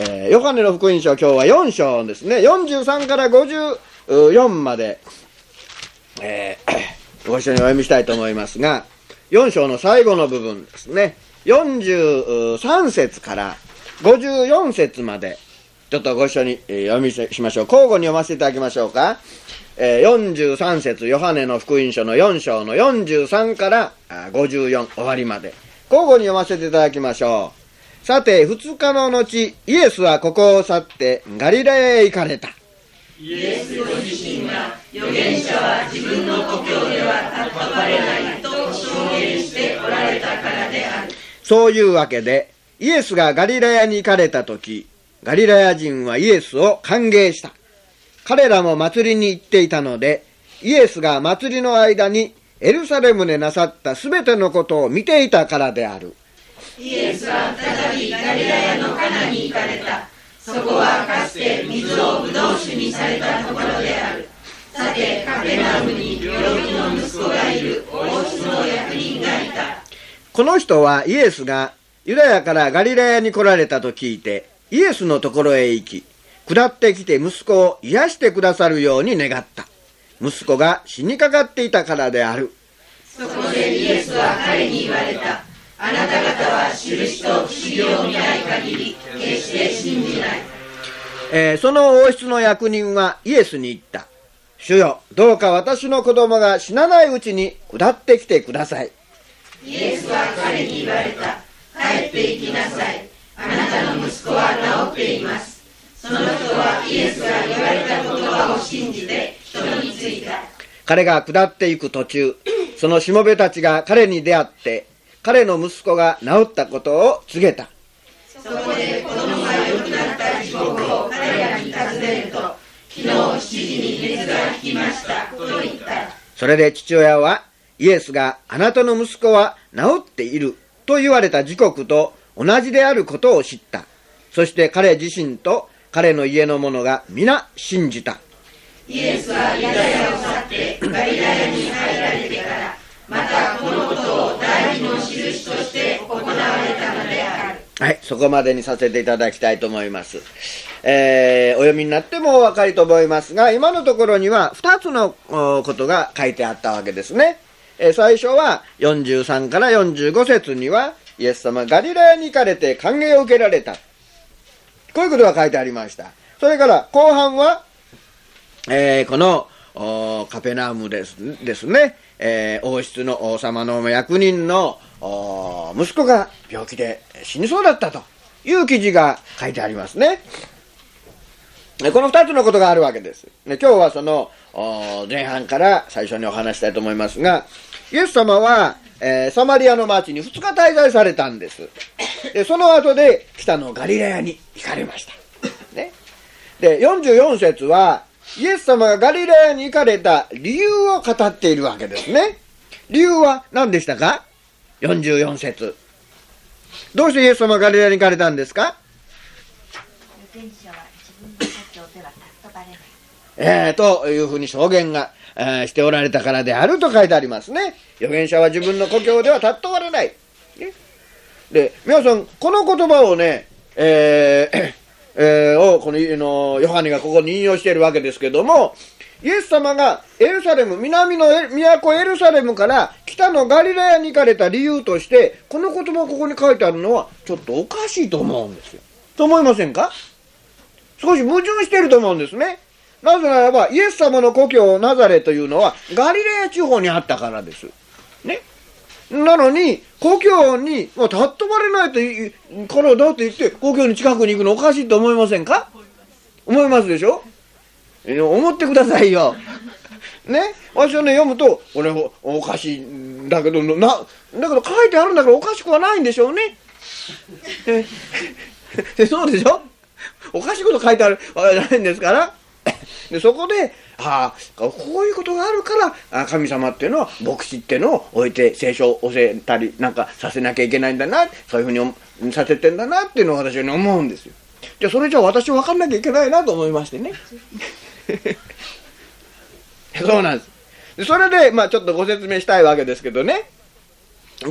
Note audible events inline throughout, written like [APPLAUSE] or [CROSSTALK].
えー、ヨハネの福音書、今日は4章ですね。43から54まで、えー、[COUGHS] ご一緒にお読みしたいと思いますが、4章の最後の部分ですね。43節から54節まで、ちょっとご一緒に読みしましょう。交互に読ませていただきましょうか。えー、43節ヨハネの福音書の4章の43から54終わりまで。交互に読ませていただきましょう。さて、2日の後、イエスはここを去ってガリラへ行かれた。イエスご自身が預言者は自分の故郷では尊ばれないと証言しておられたからである。そういうわけで、イエスがガリラヤに行かれた時、ガリラヤ人はイエスを歓迎した。彼らも祭りに行っていたので、イエスが祭りの間にエルサレムでなさったすべてのことを見ていたからである。イエスは再びガリラヤのカナに行かれた。そこはかつて水をブドウ酒にされたところである。さて、カペナウムに病気の息子がいる王室の役人がいた。この人はイエスがユダヤからガリラヤに来られたと聞いて、イエスのところへ行き、下ってきて息子を癒してくださるように願った。息子が死にかかっていたからである。そこでイエスは彼に言われた。あなた方は印と不思議を見ない限り、決して信じない。えー、その王室の役人はイエスに言った。主よ、どうか私の子供が死なないうちに下ってきてください。イエスは彼に言われた。帰って行きなさい。あなたの息子は治っています。その人はイエスが言われた言葉を信じて人についた。彼が下っていく途中、そのしもべたちが彼に出会って、彼の息子が治ったことを告げた。そこで子供が良くなった時刻を彼らに尋ねると、昨日7時に熱が引きましたと言った。それで父親は、イエスがあなたの息子は治っていると言われた時刻と同じであることを知った。そして彼自身と彼の家の者が皆信じた。イエスはユダヤを去ってガリラヤに入られてから、またはい、そこまでにさせていただきたいと思います。えー、お読みになってもお分かりと思いますが、今のところには2つのことが書いてあったわけですね。えー、最初は43から45節には、イエス様ガリラヤに行かれて歓迎を受けられた。こういうことが書いてありました。それから後半は、えー、このカペナウムですですね、えー、王室の王様の役人の息子が病気で死にそうだったという記事が書いてありますね。この二つのことがあるわけです。今日はその前半から最初にお話したいと思いますが、イエス様はえー、サマリアの町に2日滞在されたんです。で、その後で北のガリラヤに行かれました。ね。で、44節は、イエス様がガリラヤに行かれた理由を語っているわけですね。理由は何でしたか ?44 節。どうしてイエス様がガリラヤに行かれたんですか？えー、というふうに証言がえしておられたからであると書いてありますね。預言者は自分の故郷では立っとわれない。ね、で、皆さん、この言葉をね、えー、えー、を、この、の、ヨハネがここに引用しているわけですけども、イエス様がエルサレム、南の都エルサレムから北のガリラヤに行かれた理由として、この言葉ここに書いてあるのは、ちょっとおかしいと思うんですよ。と思いませんか？少し矛盾してると思うんですね。なぜならば、イエス様の故郷ナザレというのは、ガリレア地方にあったからです。ね？なのに、故郷に、まあ、たっとばれないといからだって言って、故郷に近くに行くのおかしいと思いませんか？思いますでしょ？思ってくださいよ。[LAUGHS] ね？私はね、読むと、俺、おかしいんだけど、な、だけど書いてあるんだからおかしくはないんでしょうね。[LAUGHS] そうでしょ？おかしいこと書いてあるわけじゃないんですから。でそこでああこういうことがあるから神様っていうのは牧師っていうのを置いて聖書を教えたりなんかさせなきゃいけないんだなそういうふうにさせてんだなっていうのを私は思うんですよ。じゃあそれじゃあ私分かんなきゃいけないなと思いましてね。[LAUGHS] そうなんです。でそれで、まあちょっとご説明したいわけですけどね。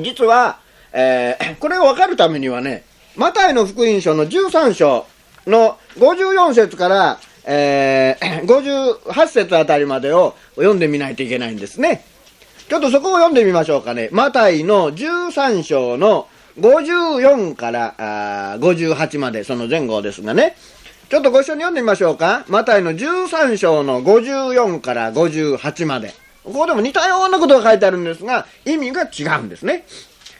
実は、えー、[COUGHS] これを分かるためにはね、マタイの福音書の13章、の54節から、えー58節あたりまでを読んでみないといけないんですね。ちょっとそこを読んでみましょうかね。マタイの13章の54からあ58まで、その前後ですがね。ちょっとご一緒に読んでみましょうか。マタイの13章の54から58まで。ここでも似たようなことが書いてあるんですが、意味が違うんですね。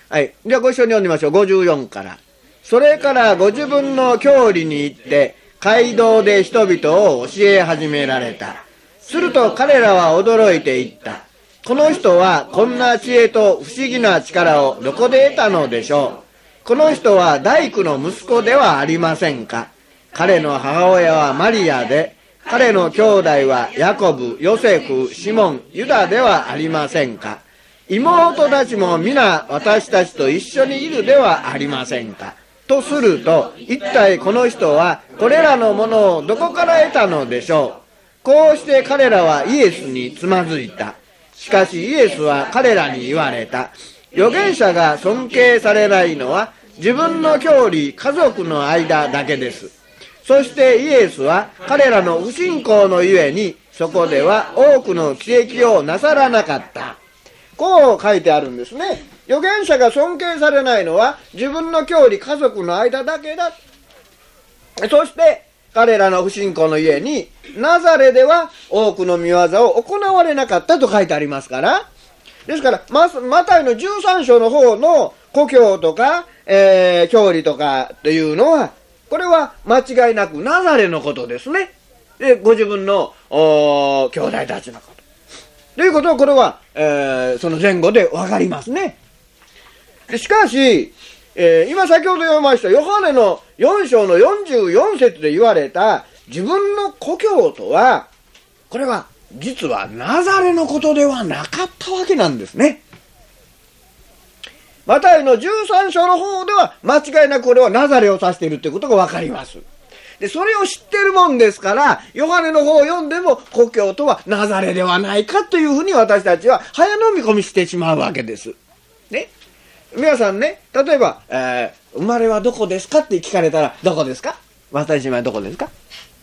はい。ではご一緒に読んでみましょう。54から。それからご自分の郷里に行って、街道で人々を教え始められた。すると彼らは驚いていった。この人はこんな知恵と不思議な力をどこで得たのでしょう。この人は大工の息子ではありませんか。彼の母親はマリアで、彼の兄弟はヤコブ、ヨセフ、シモン、ユダではありませんか。妹たちも皆私たちと一緒にいるではありませんか。とすると、一体この人はこれらのものをどこから得たのでしょう？こうして彼らはイエスにつまずいた。しかしイエスは彼らに言われた。預言者が尊敬されないのは自分の郷里、家族の間だけです。そしてイエスは彼らの不信仰のゆえにそこでは多くの奇跡をなさらなかった。こう書いてあるんですね。預言者が尊敬されないのは自分の郷里、家族の間だけだ。そして彼らの不信仰のゆえにナザレでは多くの見業を行われなかったと書いてありますから。ですから、ママタイの13章の方の故郷とか、えー、郷里とかというのは、これは間違いなくナザレのことですね。で、ご自分の、お兄弟たちのこと。ということは、これは、えー、その前後でわかりますね。しかし、えー、今先ほど読みました、ヨハネの4章の44節で言われた自分の故郷とは、これは実はナザレのことではなかったわけなんですね。マタイの13章の方では間違いなくこれはナザレを指しているということがわかります。で、それを知ってるもんですから、ヨハネの方を読んでも故郷とはナザレではないかというふうに私たちは早飲み込みしてしまうわけです。ね。皆さんね、例えば、えー、生まれはどこですかって聞かれたら、どこですか？私はどこですか？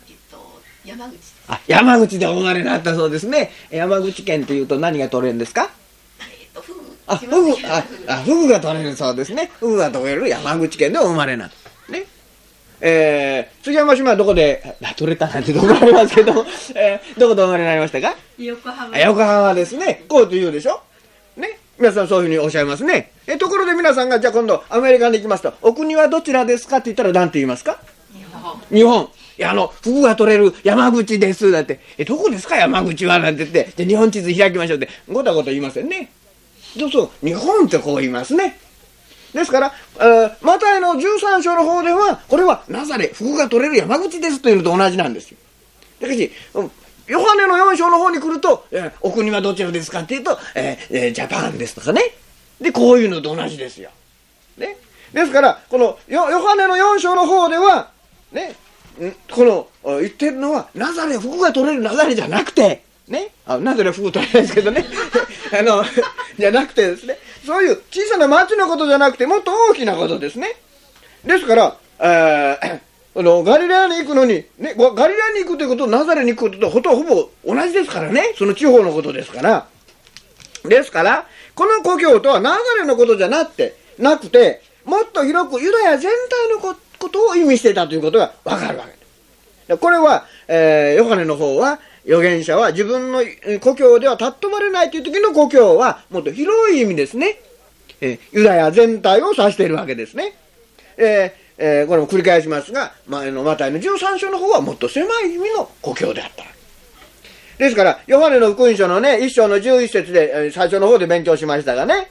えっと、山口。あ、山口でお生まれになったそうですね。山口県というと何が取れるんですか？えっと、フグ。あ、フグ、あ、あフグが取れるそうですね。フグが取れる山口県でお生まれになった。ね。えー、杉山島はどこで、あ、取れたなんてとこありますけど、えー、どこでお生まれになりましたか？横浜あ横浜ですね。こうと言うでしょ？ね。皆さんそういうふうにおっしゃいますね。え、ところで皆さんが、じゃあ今度アメリカに行きますと、お国はどちらですか？って言ったら何て言いますか？日本。日本。いや、あの、フグが取れる山口です。だって、え、どこですか？山口はなんて言って、じゃあ日本地図開きましょうって、ごたごた言いませんね。そうそう、日本ってこう言いますね。ですから、えーマタイの13章の方では、これはナザレ、フグが取れる山口ですというのと同じなんですよ。だけど、うんヨハネの4章の方に来ると、えーお国はどちらですかっていうと、えーえージャパンですとかね。で、こういうのと同じですよ。ね。ですから、このヨハネの4章の方では、ね、この言ってるのは、ナザレ、服が取れるナザレじゃなくて、ね、あナザレ服取れないですけどね、[LAUGHS] あの、じゃなくてですね、そういう小さな町のことじゃなくて、もっと大きなことですね。ですから、えーあのガリラヤに行くのに、ね、ガリラヤに行くということとナザレに行くこととほとほぼ同じですからね、その地方のことですから。ですから、この故郷とはナザレのことじゃなくて、なくて、もっと広くユダヤ全体のことを意味していたということがわかるわけです。これは、えーヨハネの方は、預言者は自分の故郷では尊まれないという時の故郷は、もっと広い意味ですね。えーユダヤ全体を指しているわけですね。えーえーこれも繰り返しますが、前のマタイの13章の方はもっと狭い意味の故郷であった。ですから、ヨハネの福音書のね、一章の11節で、最初の方で勉強しましたがね、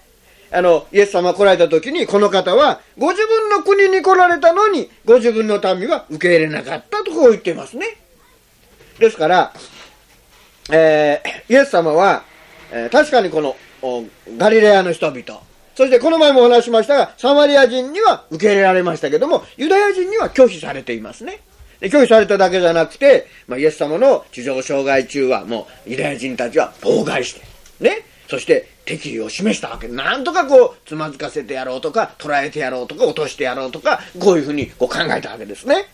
あの、イエス様来られた時に、この方は、ご自分の国に来られたのに、ご自分の民は受け入れなかったとこう言っていますね。ですから、えーイエス様は、えー確かにこの、ガリレアの人々、そしてこの前もお話しましたが、サマリア人には受け入れられましたけども、ユダヤ人には拒否されていますね。で拒否されただけじゃなくて、まあ、イエス様の地上障害中はもうユダヤ人たちは妨害して、ね、そして敵意を示したわけ。なんとかこう、つまずかせてやろうとか、捕らえてやろうとか、落としてやろうとか、こういうふうにこう考えたわけですね。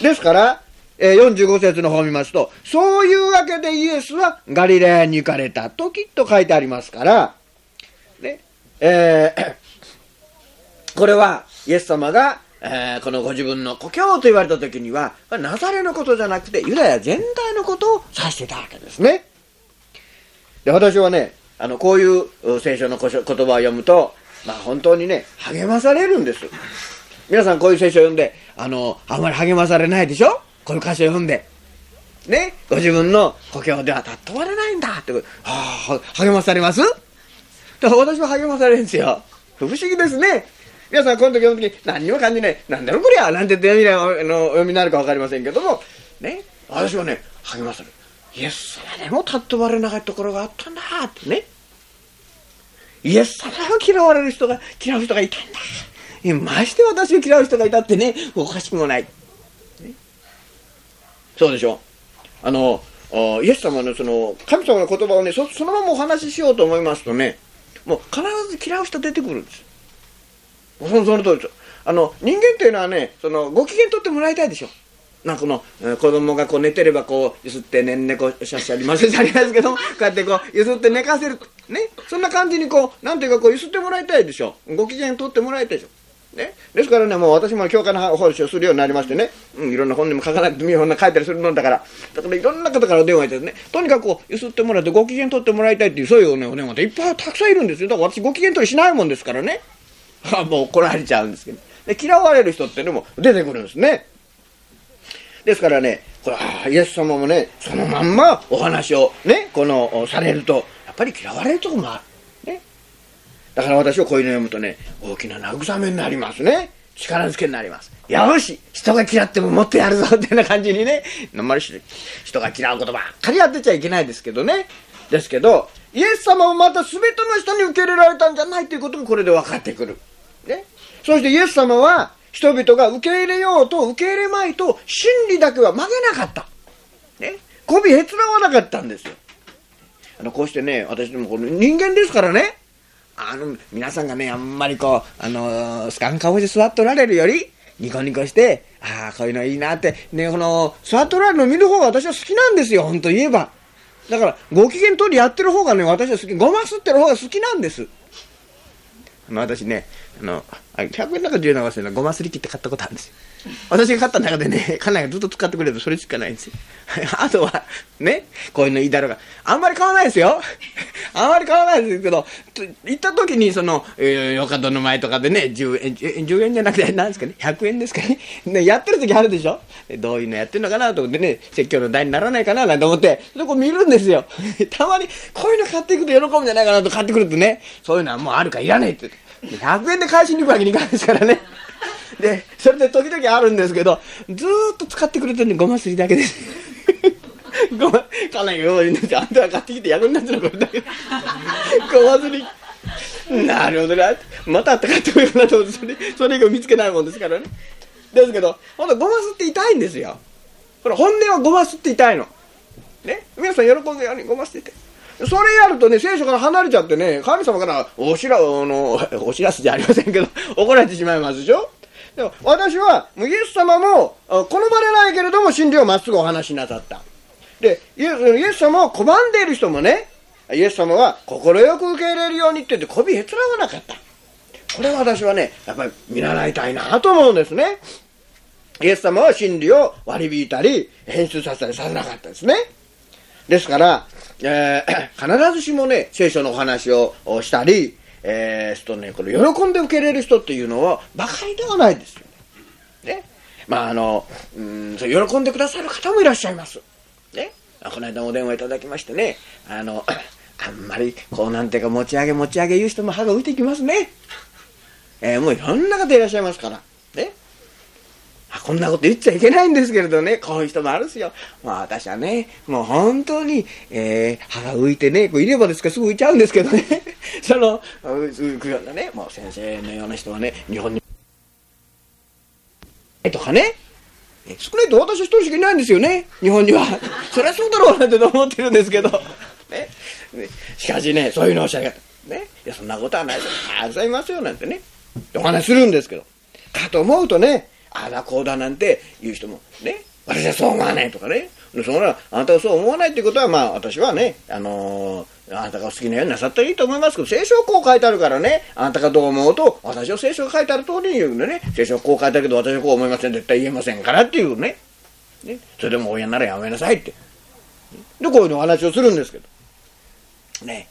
ですから、えー45節の方を見ますと、そういうわけでイエスはガリラヤに行かれたときと書いてありますから、えーこれはイエス様が、えーこのご自分の故郷と言われた時には、ナザレのことじゃなくて、ユダヤ全体のことを指してたわけですね。で、私はね、あの、こういう聖書の言葉を読むと、まあ本当にね、励まされるんです。皆さんこういう聖書を読んで、あの、あんまり励まされないでしょ？こういう歌詞を読んで。ね、ご自分の故郷では尊われないんだって、はあ、励まされます？だから私は励まされるんですよ。不思議ですね。皆さん、この時読む時何にも感じない。なんだろこりゃなんて言って読みなあのお読みになるか分かりませんけども、ね、私はね、励まされる。イエス様でも尊われなかったところがあったんだってね。イエス様を嫌われる人が、嫌う人がいたんだ。いやまして私を嫌う人がいたってね、おかしくもない。ねそうでしょ。あの、イエス様のその、神様の言葉をねそ、そのままお話ししようと思いますとね、もう必ず嫌う人出てくるんです。そのその通りです。あの、人間っていうのはね、その、ご機嫌取ってもらいたいでしょ。なんかこの、えー子供がこう寝てればこう、ゆすってねんねこしゃしゃりませんありますけども、こうやってこう、ゆすって寝かせる。ね。そんな感じにこう、なんていうかこう、ゆすってもらいたいでしょ。ご機嫌取ってもらいたいでしょ。ね、ですからね、もう私も教会の話をするようになりましてね、うん、いろんな本にも書かないと、本書いたりするもんだから、だからいろんな方から電話いただいてね、とにかくこう、ゆすってもらってご機嫌取ってもらいたいっていう、そういう、ね、お電話っていっぱいたくさんいるんですよ。だから私ご機嫌取りしないもんですからね。もう怒られちゃうんですけど。で、嫌われる人っていうのも出てくるんですね。ですからね、これ、ああイエス様もね、そのまんまお話をね、この、されると、やっぱり嫌われるとこもある。だから私はこういうの読むとね、大きな慰めになりますね。力づけになります。よし人が嫌ってももっとやるぞってな感じにね、あんまり人が嫌うことばっかりやってちゃいけないですけどね。ですけど、イエス様もまた全ての人に受け入れられたんじゃないということもこれで分かってくる。ね。そしてイエス様は人々が受け入れようと受け入れまいと真理だけは曲げなかった。ね。媚びへつらわなかったんですよ。あの、こうしてね、私でもこの人間ですからね、あの、皆さんがね、あんまりこう、あのースカン顔して座っとられるより、ニコニコして、ああ、こういうのいいなって、ね、この、座っとられるの見る方が私は好きなんですよ、ほんと言えば。だから、ご機嫌通りやってる方がね、私は好き、ごますってる方が好きなんです。あ、私ね、あの、あ100円の中で10円の忘れなごますり機って買ったことあるんですよ。私が買った中でね、[LAUGHS] 家内がずっと使ってくれるとそれしかないんですよ。[LAUGHS] あとは、ね、こういうのいいだろうが、あんまり買わないですよ。[LAUGHS] あんまり買わないですけど、行った時にその、えー、よかどの前とかでね、10円、10円じゃなくて、何ですかね、100円ですかね。ねやってる時あるでしょどういうのやってるのかなと思ってね、説教の題にならないかななんて思って、そこ見るんですよ。たまに、こういうの買っていくと喜ぶんじゃないかなと買ってくるとね、そういうのはもうあるかいらねえって。100円で返しに行くわけにいかないですからね。で、それで時々あるんですけど、ずーっと使ってくれてるのごますりだけです。[LAUGHS] ごま、かなりごますりですあんたが買ってきて役になってるのこれだけ。ごますり。なるほどな。また買ったかってこようかなと思って、それ、それ以外見つけないもんですからね。ですけど、ほんとごますって痛いんですよ。これ本音はごますって痛いの。ね皆さん喜んでようにごますってて。それやるとね、聖書から離れちゃってね、神様からおしら、の、お知らせじゃありませんけど、[LAUGHS] 怒られてしまいますでしょ？でも私は、イエス様も、好まれないけれども真理をまっすぐお話しなさった。で、イエス様を拒んでいる人もね、イエス様は快く受け入れるようにって言って、媚びへつらわなかった。これは私はね、やっぱり見習いたいなと思うんですね。イエス様は真理を割り引いたり、変質させたりさせなかったですね。ですから、えー [CLEARS THROAT] 必ずしもね、聖書のお話をしたり、えー、すとね、これ喜んで受け入れる人っていうのは、馬鹿りではないですよね。ね。まあ、あの、うん、そう喜んでくださる方もいらっしゃいます。ね。この間お電話いただきましてね、あの、[CLEARS THROAT] あんまり、こうなんていうか、持ち上げ持ち上げ言う人も歯が浮いてきますね。えーもういろんな方いらっしゃいますから。こんなこと言っちゃいけないんですけれどね、こういう人もあるんですよ。まあ私はね、もう本当に、えー、歯が浮いてね、こういればですからすぐ浮いちゃうんですけどね、[LAUGHS] その、浮くようなね、もう先生のような人はね、日本に、とかね、少ないと私は一人しかいないんですよね、日本には。[LAUGHS] そりゃそうだろうなんて思ってるんですけど、ね。しかしね、そういうのをおっしゃる、ね。いや、そんなことはないですよ。たくさんいますよ、なんてね。お話するんですけど。かと思うとね、あだこうだなんて言う人も、ね、私はそう思わないとかね、そんな、あなたがそう思わないってことは、まあ私はね、あのーあなたが好きなようになさったらいいと思いますけど、聖書はこう書いてあるからね、あなたがどう思うと、私は聖書が書いてある通りに言うんでね、聖書はこう書いてあるけど、私はこう思いません、絶対言えませんからっていうね。ねそれでも親ならやめなさいって。で、こういうのお話をするんですけど。ね。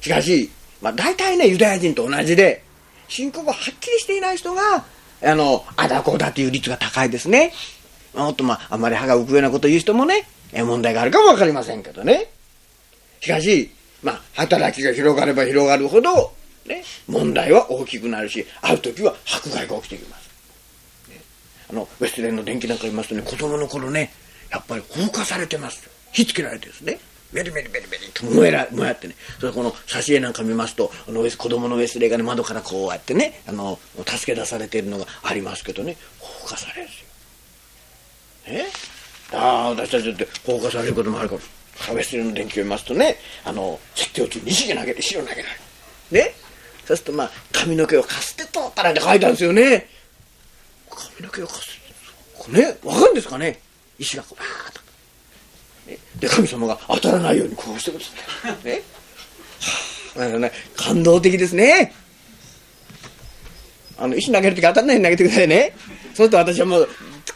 しかし、まあ大体ね、ユダヤ人と同じで、信仰がはっきりしていない人が、あの、あだこうだという率が高いですね。もっとまあ、あまり歯が浮くようなこと言う人もね、問題があるかもわかりませんけどね。しかし、まあ、働きが広がれば広がるほど、ね、問題は大きくなるし、ある時は迫害が起きてきます。ね、あの、ウェスレンの電気なんか見ますとね、子供の頃ね、やっぱり放火されてます。火つけられてですね。ベリベリベリベリと燃えら燃えってね、それこの挿絵なんか見ますと、あの子供のウェスレーがね、窓からこうやってね、あの、助け出されているのがありますけどね、放火されるんですよ。え？ああ、私たちだって放火されることもあるから。壁捨ての電気を見ますとね、あの、説教中に石投げて、石を投げられる。ね？そうするとまあ、髪の毛をかすって通ったなんて書いてあるんですよね。髪の毛をかすって、ね、わかるんですかね？石がこう、バー。で、神様が当たらないようにこうしてくるんですね。は [LAUGHS] あ、なんかね、感動的ですね。あの、石投げるとき当たらないように投げてくださいね。そうすると私はもう、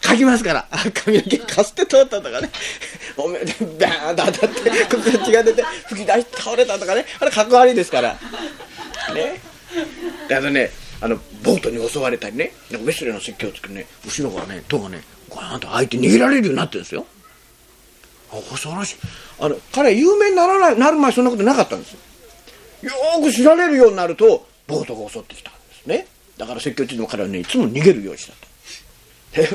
書きますから。髪の毛かすって通ったとかね。[LAUGHS] おめで、バーンと当たって、口が出て、吹き出して倒れたとかね。あれ、かっこ悪いですから。ね。で、あのね、あの、ボートに襲われたりね、ウェスレの説教を作るね、後ろがね、戸がね、ガーンと開いて逃げられるようになってるんですよ。恐ろしい。あの、彼有名にならない、なる前そんなことなかったんですよ。よーく知られるようになると、ボートが襲ってきたんですね。だから説教中でも彼はね、いつも逃げるようにしたと。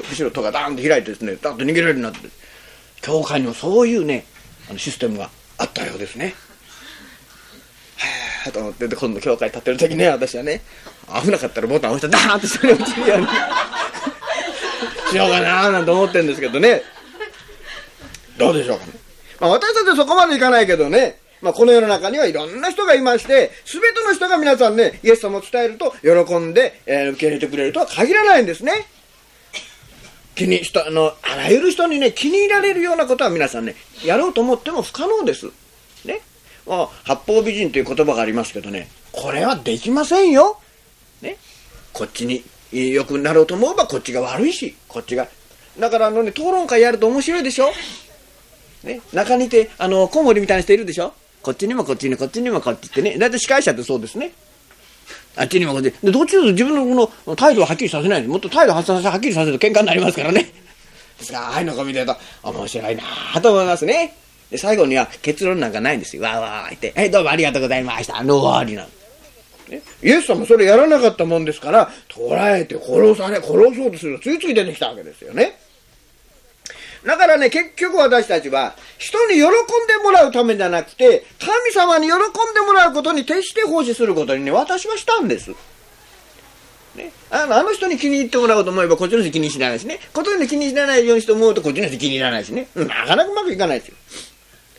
後ろ戸がダーンと開いてですね、ダーンと逃げられるようになって、教会にもそういうね、あのシステムがあったようですね。へえと思って、今度教会立ってる時ね、私はね、危なかったらボタン押したらダーンと下に落ちるようにしようかなーなんて思ってるんですけどね。どうでしょうかね。まあ私たちはそこまでいかないけどね、まあ、この世の中にはいろんな人がいまして、すべての人が皆さんね、イエス様を伝えると喜んで、えー、受け入れてくれるとは限らないんですね。気に人あのあらゆる人にね気に入られるようなことは皆さんねやろうと思っても不可能です。ね。まあ、八方美人という言葉がありますけどねこれはできませんよ。ね。こっちに良くなろうと思えばこっちが悪いしこっちがだからあのね討論会やると面白いでしょ。ね。中にいてあのコウモリみたいな人いるでしょ？こっちにもこっちにもこっちにもこっちってねだいたい司会者ってそうですね。あっちにもこっちで、どっちかと自分のこの態度をはっきりさせないで、もっと態度をはっきりさせると喧嘩になりますからね。ですが、ああいうのを見てると、面白いなと思いますね。で、最後には結論なんかないんですよ。わーわー言って、はい、どうもありがとうございました。の終わりなの。イエス様それやらなかったもんですから、捕らえて殺され、殺そうとする次々出てきたわけですよね。だからね、結局私たちは、人に喜んでもらうためじゃなくて、神様に喜んでもらうことに徹して奉仕することにね、私はしたんです。ね、あのあの人に気に入ってもらおうと思えばこっちの人気にしないしね。こっちの人気にしないようにして思うとこっちの人気に入らないしね。なかなかうまくいかないですよ。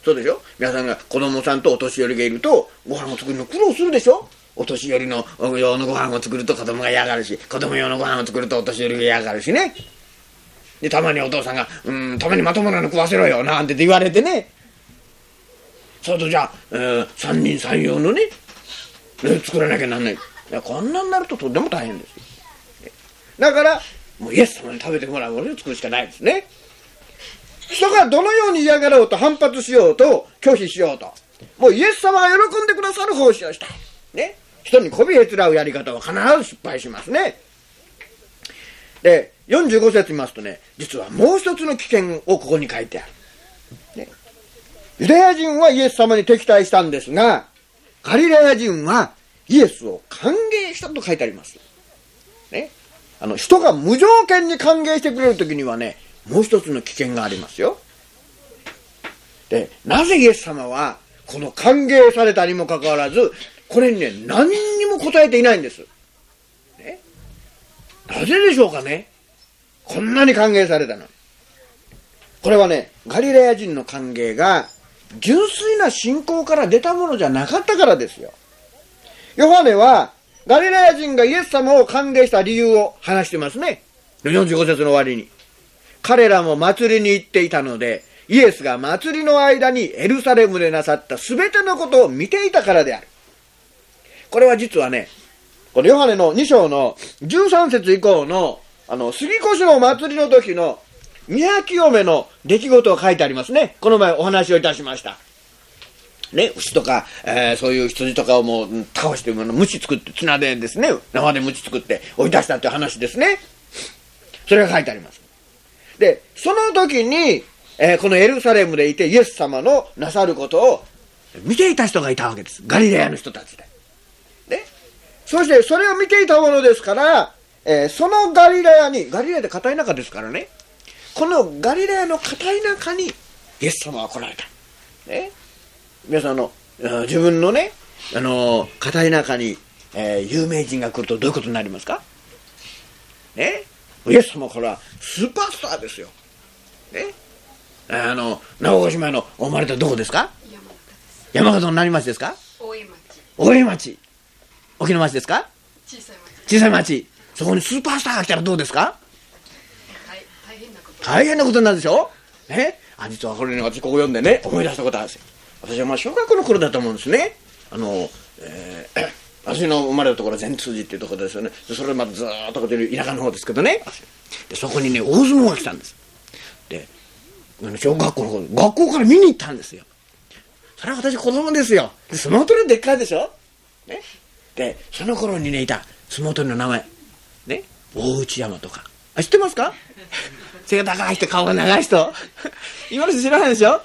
そうでしょ？皆さんが子供さんとお年寄りがいると、ご飯を作るの苦労するでしょ？お年寄りの用のご飯を作ると子供が嫌がるし、子供用のご飯を作るとお年寄りが嫌がるしね。で、たまにお父さんが、うん、たまにまともなの食わせろよ、なんて言われてね。そうとじゃあ、えー、三人三様のね、ね作らなきゃなんない。いや、こんなになるととても大変です。だから、もうイエス様に食べてもらうものを作るしかないですね。人がどのように嫌がろうと反発しようと拒否しようと。もうイエス様が喜んでくださる奉仕をした。ね。人に媚びへつらうやり方は必ず失敗しますね。で、45節見ますとね、実はもう一つの危険をここに書いてある。ね、ユダヤ人はイエス様に敵対したんですが、ガリラヤ人はイエスを歓迎したと書いてあります。ね。あの、人が無条件に歓迎してくれるときにはね、もう一つの危険がありますよ。で、なぜイエス様は、この歓迎されたにもかかわらず、これにね、何にも答えていないんです。ね。なぜでしょうかね。こんなに歓迎されたの。これはね、ガリラヤ人の歓迎が、純粋な信仰から出たものじゃなかったからですよ。ヨハネは、ガリラヤ人がイエス様を歓迎した理由を話してますね。45節の終わりに。彼らも祭りに行っていたので、イエスが祭りの間にエルサレムでなさった全てのことを見ていたからである。これは実はね、このヨハネの2章の13節以降の、あの、杉越の祭りの時の宮清めの出来事が書いてありますね。この前お話をいたしました。ね、牛とか、えー、そういう羊とかをもう倒して、虫作って、綱でですね、生で虫作って追い出したっていう話ですね。それが書いてあります。で、その時に、えー、このエルサレムでいてイエス様のなさることを見ていた人がいたわけです。ガリレアの人たちで。ね。そしてそれを見ていたものですから、えー、そのガリレアに、ガリレアで片田舎ですからね、このガリレアの片田舎にイエス様は来られた。ね。皆さんの、自分のね、あのー、片田舎に、えー、有名人が来るとどういうことになりますか？ねイエス様からスーパースターですよ。ねあの、長岡島のお生まれたどこですか？山形の何町ですか？大江町。大江町。沖縄町ですか？小さい町。小さい町。そこにスーパースターが来たらどうですか？大変なこと。大変なことになるでしょ？ね？あ、実はこれね、私ここ読んでね、思い出したことあるんですよ。私はまあ小学校の頃だと思うんですね。あの、えー、[CLEARS THROAT] 私の生まれたところは善通寺っていうところですよね。それまでずっとこっち田舎の方ですけどね。で、そこにね、大相撲が来たんです。で、小学校の頃、学校から見に行ったんですよ。それは私子供ですよ。で、相撲取りでっかいでしょ？ね？で、その頃にね、いた相撲取りの名前。ね。大内山とか。あ、知ってますか？背が高い人、顔が長い人。今の人知らないでしょ？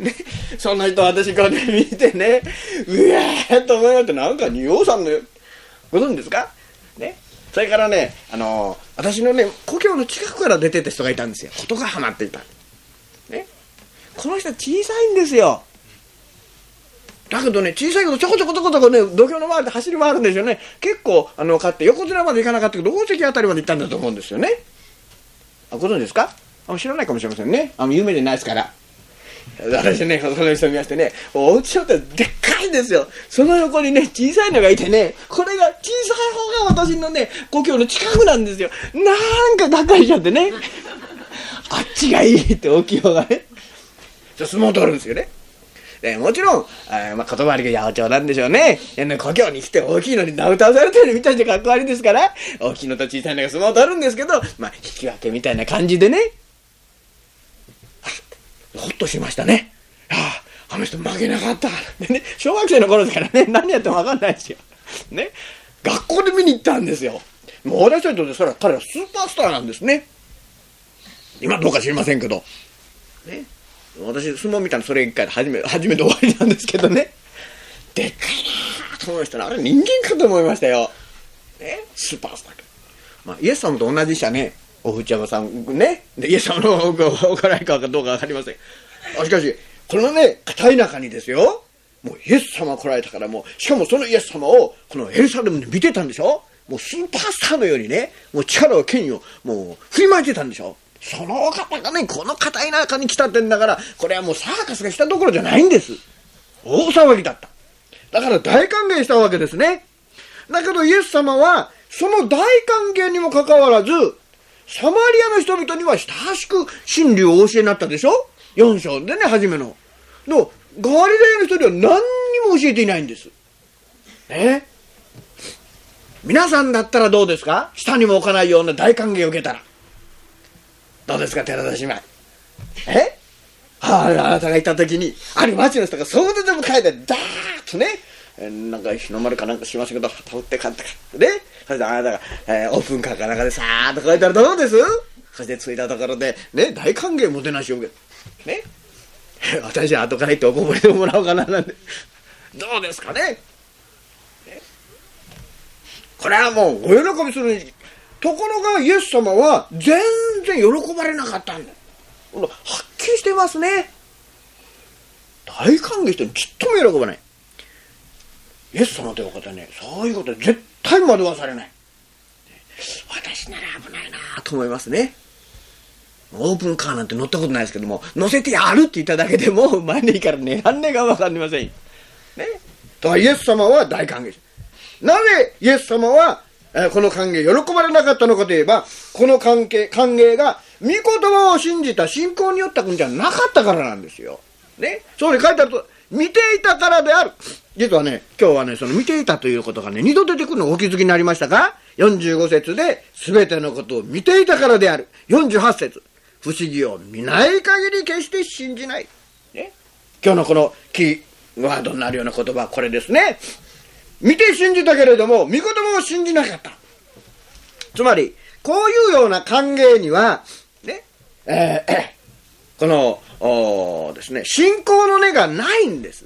ね。そんな人私こうね、見てね、うわーと思いまして、なんか仁王さんの、ご存知ですか？ね。それからね、あのー、私のね、故郷の近くから出てた人がいたんですよ。ことがはまっていた。ね。この人小さいんですよ。だけどね、小さいけどちょこちょこちょこちょこね、土俵の周りで走り回るんですよね。結構、あの、勝って横綱まで行かなかったけど、大関あたりまで行ったんだと思うんですよね。あ、ご存知ですか？あ知らないかもしれませんね。あの、有名じゃないですから。私ね、その人見ましてね、お家ってでっかいんですよ。その横にね、小さいのがいてね、これが小さい方が私のね、故郷の近くなんですよ。なんかがっかりしちゃってね。あっちがいいって大きい方がね。じゃ相撲取るんですよね。でもちろん、あまあ、言葉ありが八百長なんでしょうね。故郷に来て大きいのに名歌わされてるみたいでかっこ悪いですから、大きいのと小さいのが相撲を取るんですけど、まあ、引き分けみたいな感じでね、ほっとしましたね。ああ、の人負けなかった。でね、小学生の頃ですからね、[LAUGHS] 何やっても分かんないですよ。ね。学校で見に行ったんですよ。もう私たちとそれは彼はスーパースターなんですね。今どうか知りませんけど。ね。私、相撲見たのそれ一回で初め、[LAUGHS] 初めて終わりなんですけどね。でっかいなぁと思いましたね。あれ人間かと思いましたよ。ね。スーパースター。まあ、イエス様と同じでしたね。おふちゃまさんね、でイエス様のおからいかどうかわかりません。しかし、このね、片田舎にですよ、もうイエス様来られたからもう、しかもそのイエス様を、このエルサレムで見てたんでしょもうスーパースターのようにね、もう力を権威を、もう振りまいてたんでしょその方がね、この片田舎に来たってんだから、これはもうサーカスがしたところじゃないんです。大騒ぎだった。だから大歓迎したわけですね。だけどイエス様は、その大歓迎にもかかわらず、サマリアの人々には親しく真理をお教えになったでしょ ?4 章でね、初めの。の、ガリレアの人には何にも教えていないんです。え？皆さんだったらどうですか？下にも置かないような大歓迎を受けたら。どうですか、寺田姉妹？え？ああなたがいた時に、ある町の人がそうでも帰って、ダーッとね、えなんか日の丸かなんかしましたけど、たってかってかってね。それであなたが、えー、オープンカーかなんかでさーっと書いたらどうです？そして着いたところで、ね、大歓迎もてなしを受けね。私は後から行っておこぼれてもらおうかななんて。どうですかね？ねこれはもうお喜びするに。ところがイエス様は全然喜ばれなかったんだ。はっきりしてますね。大歓迎してちっとも喜ばない。イエス様という方ね、そういうこと絶対惑わされない。私なら危ないなと思いますね。オープンカーなんて乗ったことないですけども、乗せてやるって言っただけでも、前でいいからね、らんねえがわかりません。ね。とはイエス様は大歓迎なぜイエス様はこの歓迎、喜ばれなかったのかといえば、この関係、歓迎が、御言葉を信じた信仰によった君じゃなかったからなんですよ。ね？そうに書いてあると、見ていたからである。実はね、今日はね、その見ていたということがね、二度出てくるのをお気づきになりましたか ?45 節で、すべてのことを見ていたからである。48節不思議を見ない限り決して信じない。ね？今日のこのキーワードになるような言葉はこれですね。見て信じたけれども、御言葉を信じなかった。つまり、こういうような歓迎には、ね、えー [COUGHS] この、ですね、信仰の根がないんです。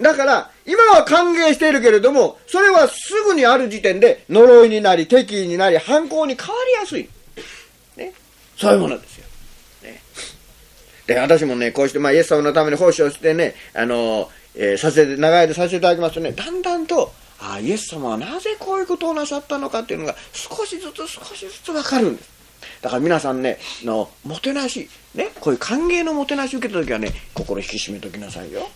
だから、今は歓迎しているけれども、それはすぐにある時点で呪いになり、敵意になり、反抗に変わりやすい。ね。そういうものですよ。ね。で、私もね、こうして、まあ、イエス様のために奉仕をしてね、あの、えーさせて、長い間させていただきますとね、だんだんと、あ、イエス様はなぜこういうことをなさったのかっていうのが、少しずつ少しずつわかるんです。だから皆さんね、の、もてなし、ね、こういう歓迎のもてなし受けた時はね、心引き締めときなさいよ。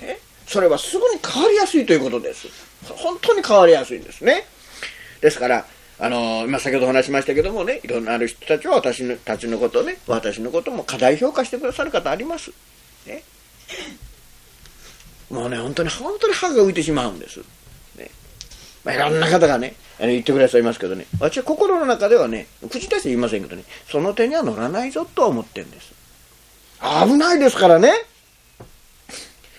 ね。それはすぐに変わりやすいということです。本当に変わりやすいんですね。ですから、あの今先ほどお話しましたけどもね、いろんなある人たちは私のたちのことをね、私のことも過大評価してくださる方あります。ね。もうね、本当に、本当に歯が浮いてしまうんです。ね。まあ、いろんな方がね、あの言ってくださいますけどね、私は心の中ではね、口出して言いませんけどね、その手には乗らないぞとは思ってるんです。危ないですからね。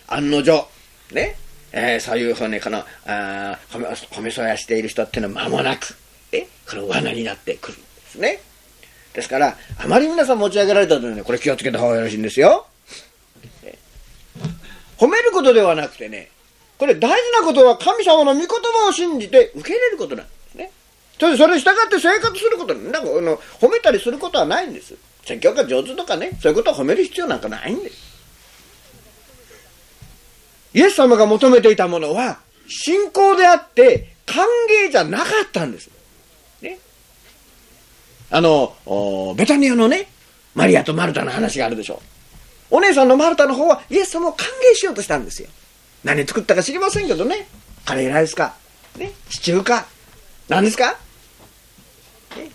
案の定、ね、えー、左右骨、この、あ褒め、褒めそやしている人っていうのは間もなく、え、この罠になってくるんですね。ですから、あまり皆さん持ち上げられたとね、これ気をつけた方がよろしいんですよ。褒めることではなくてね、これ大事なことは神様の御言葉を信じて受け入れることなんですね。それそれ従って生活することなんだかあの褒めたりすることはないんです。説教が上手とかね、そういうことを褒める必要なんかないんです。イエス様が求めていたものは、信仰であって、歓迎じゃなかったんです。ね。あの、ベタニアのね、マリアとマルタの話があるでしょう。お姉さんのマルタの方は、イエス様を歓迎しようとしたんですよ。何作ったか知りませんけどね。カレーライスか、ね、シチューか、何ですかね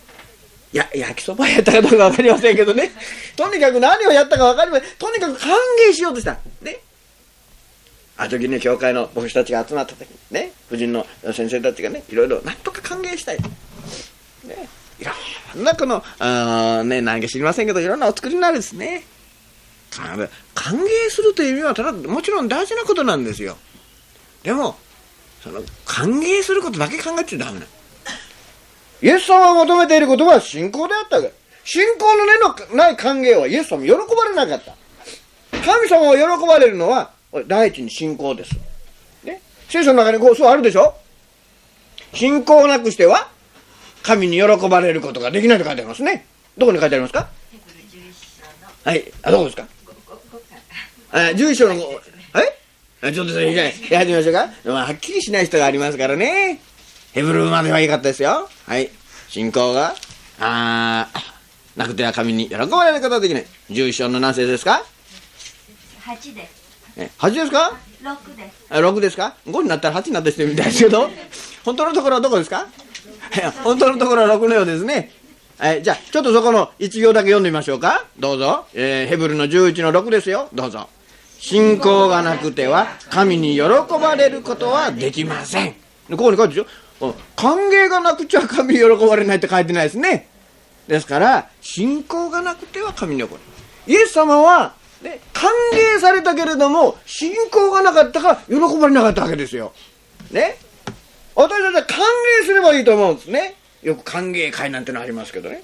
や、焼きそばやったかどうかわかりませんけどね。とにかく何をやったかわかりません。とにかく歓迎しようとした。ね。あの時ね、教会の牧師たちが集まった時にね、婦人の先生たちがね、いろいろなんとか歓迎したい。ね。いろんなこの、あーね、何か知りませんけど、いろんなお作りになるんですね。歓迎するという意味は、ただ、もちろん大事なことなんですよ。でも、その、歓迎することだけ考えちゃダメなの。イエス様が求めていることは信仰であったわけ。信仰の根のない歓迎はイエス様喜ばれなかった。神様を喜ばれるのは、第一に信仰です。ね。聖書の中にこう、そうあるでしょ？信仰をなくしては、神に喜ばれることができないと書いてありますね。どこに書いてありますか？はい。あ、どこですか？あ、11章の、はいあちょっとそれ、やってみましょうか。まあ、はっきりしない人がありますからね。ヘブルまではいいかったですよ。はい。信仰が、あー、なくては神に喜ばれることはできない。11章の何節ですか？八です。え、8ですか？六です。あ ?6 ですか ?5 になったら8になった人みたいですけど、[LAUGHS] 本当のところはどこですか？[LAUGHS] 本当のところは6のようですね。はい、じゃあ、ちょっとそこの1行だけ読んでみましょうか。どうぞ。えーヘブルの11の6ですよ。どうぞ。信仰がなくては、神に喜ばれることはできません。ここに書いてるでしょ？歓迎がなくちゃ神に喜ばれないって書いてないですね。ですから、信仰がなくては神に喜ばれない。イエス様は、ね、歓迎されたけれども、信仰がなかったか喜ばれなかったわけですよ。ね？私たちは歓迎すればいいと思うんですね。よく歓迎会なんてのありますけどね。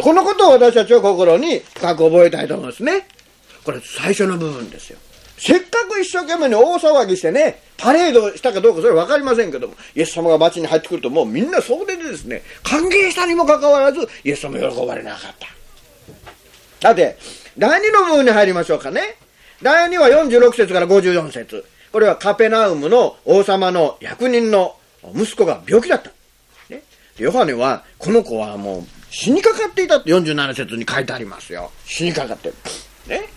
このことを私たちは心に深く覚えたいと思うんですね。これ最初の部分ですよ。せっかく一生懸命に大騒ぎしてね、パレードしたかどうかそれは分かりませんけども、イエス様が街に入ってくるともうみんな総出でですね、歓迎したにもかかわらず、イエス様喜ばれなかった。さて、第2の部分に入りましょうかね。第2は46節から54節これはカペナウムの王様の役人の息子が病気だった。ね、ヨハネは、この子はもう死にかかっていたって47節に書いてありますよ。死にかかってる。ね。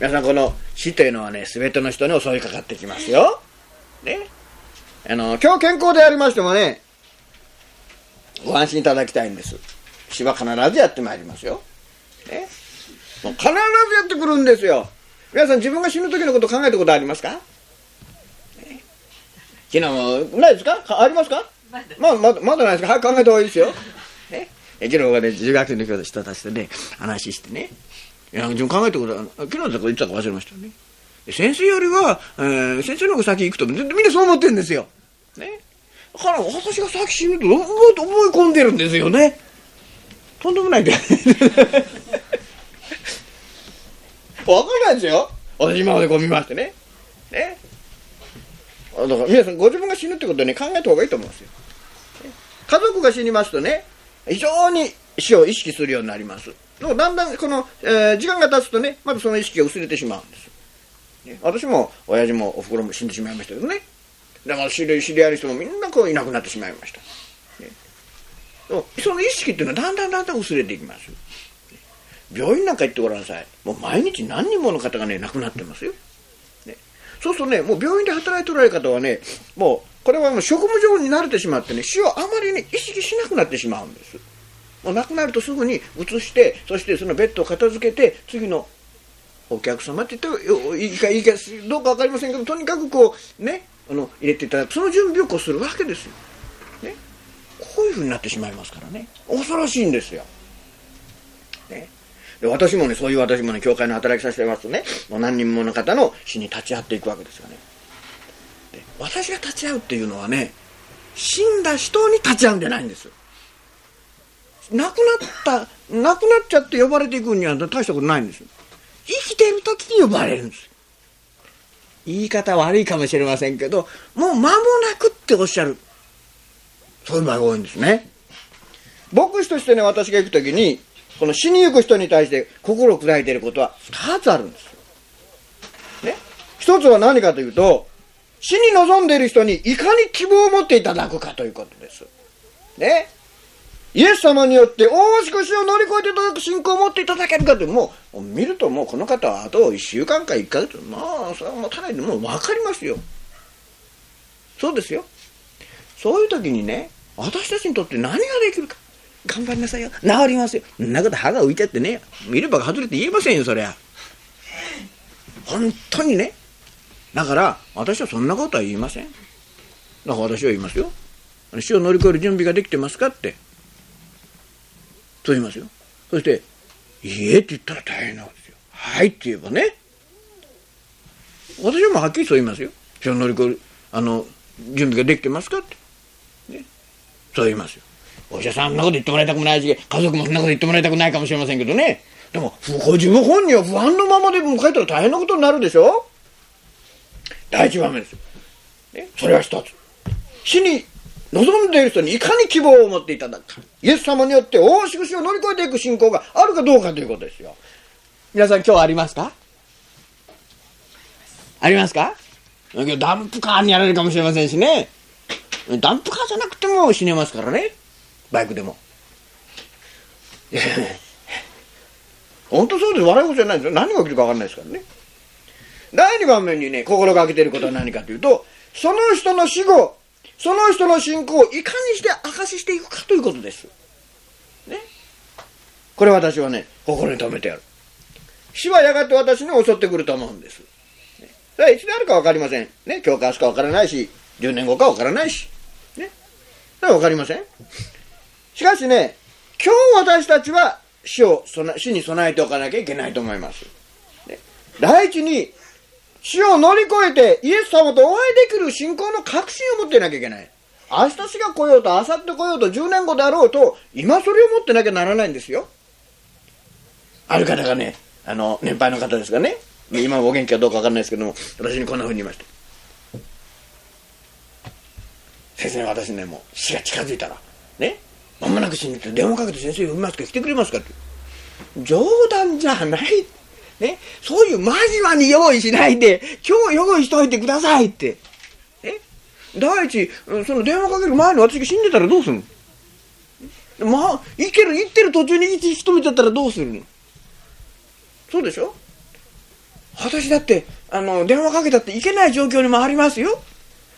皆さんこの死というのはね、すべての人に襲いかかってきますよ。ね。あの、今日健康でありましてもね、ご安心いただきたいんです。死は必ずやってまいりますよ、ね、もう必ずやってくるんですよ。皆さん自分が死ぬ時のこと考えたことありますか、ね、昨日もないですか？かありますか？まあ、まだまだないですか？早く考えた方がいいですよ、ね、昨日はね中学生の人たちとね話してねいや自分考えたことは昨日だか言ったか忘れましたね。先生よりは、えー、先生の方が先行くとみんなそう思ってるんですよ。ね。だから私が先死ぬと思い込んでるんですよね。とんでもない。で [LAUGHS] わかんないですよ。私今までこう見ましてね。ね。だから皆さんご自分が死ぬってことをね考えた方がいいと思うんですよ。家族が死にますとね非常に死を意識するようになります。だんだんこの、えー、時間が経つとねまずその意識が薄れてしまうんです、ね、私も親父もおふくろも死んでしまいましたけどね。だから知り知り合いの人もみんなこういなくなってしまいました、ね、その意識っていうのはだんだんだんだん薄れていきます病院なんか行ってごらんなさい。もう毎日何人もの方がね亡くなってますよ、ね、そうするとねもう病院で働いておられる方はねもうこれはもう職務上に慣れてしまってね死をあまりね意識しなくなってしまうんです亡くなるとすぐに移してそしてそのベッドを片付けて次のお客様って言っていいかいいかどうか分かりませんけどとにかくこうねあの入れていただく。その準備をこうするわけですよ、ね、こういうふうになってしまいますからね。恐ろしいんですよ、ね、で私もねそういう私もね教会の働きさせてますとねもう何人もの方の死に立ち会っていくわけですよね。で私が立ち会うっていうのはね死んだ人に立ち会うんじゃないんです亡くなった亡くなっちゃって呼ばれていくには大したことないんですよ。生きてる時に呼ばれるんです言い方悪いかもしれませんけどもう間もなくっておっしゃる。そういう場合が多いんですね。牧師としてね私が行く時にこの死にゆく人に対して心を砕いていることは2つあるんですね？一つは何かというと死に臨んでいる人にいかに希望を持っていただくかということです。ね？イエス様によって大しく死を乗り越えていただく信仰を持っていただけるかってもう見るともうこの方はあと1週間か1ヶ月まあそれはもうただでもう分かりますよ。そうですよ。そういう時にね私たちにとって何ができるか頑張りなさいよ。治りますよ。そんなこと歯が浮いちゃってね見れば外れて言えませんよそりゃ。本当にね。だから私はそんなことは言いません。だから私は言いますよ。死を乗り越える準備ができてますかって。と言いますよ。そして、いえって言ったら大変なんですよ。はいって言えばね。私はもうはっきりそう言いますよ。死を乗り越える、あの、準備ができてますか？って。ね。そう言いますよ。お医者さんそんなこと言ってもらいたくないし、家族もそんなこと言ってもらいたくないかもしれませんけどね。でも、ご自分本人は不安のままで迎えたら大変なことになるでしょ？第一番目ですよ。ね。それは一つ。死に望んでいる人にいかに希望を持っていただくか。イエス様によって大しくしを乗り越えていく信仰があるかどうかということですよ。皆さん今日はありますか？ありますか？ダンプカーにやられるかもしれませんしね。ダンプカーじゃなくても死ねますからね。バイクでも。[LAUGHS] 本当そうです。笑い事じゃないですよ。何が起きるか分かんないですからね。第2番目にね、心がけてることは何かというと、その人の死後、その人の信仰をいかにして証ししていくかということです。ね。これ私はね、心に留めてやる。死はやがて私に襲ってくると思うんです。ね、それはいつであるか分かりません。ね。今日か明日か分からないし、10年後か分からないし。ね。それは分かりません。しかしね、今日私たちは死を、死に備えておかなきゃいけないと思います。ね、第一に、死を乗り越えてイエス様とお会いできる信仰の確信を持ってなきゃいけない。明日死が来ようと、明後日来ようと、10年後であろうと、今それを持ってなきゃならないんですよ。ある方がね、あの、年配の方ですがね、今お元気かどうかわかんないですけども、私にこんな風に言いました。先生、私ね、もう死が近づいたら、ね、まもなく死にって電話かけて先生呼びますか来てくれますかって。冗談じゃない。ね、そういう間際に用意しないで、今日用意しといてくださいって。え第一、その電話かける前に私が死んでたらどうするの？まあ、行ける、行ってる途中に引き止めちゃったらどうするの？そうでしょ？私だって、あの、電話かけたって行けない状況にもありますよ。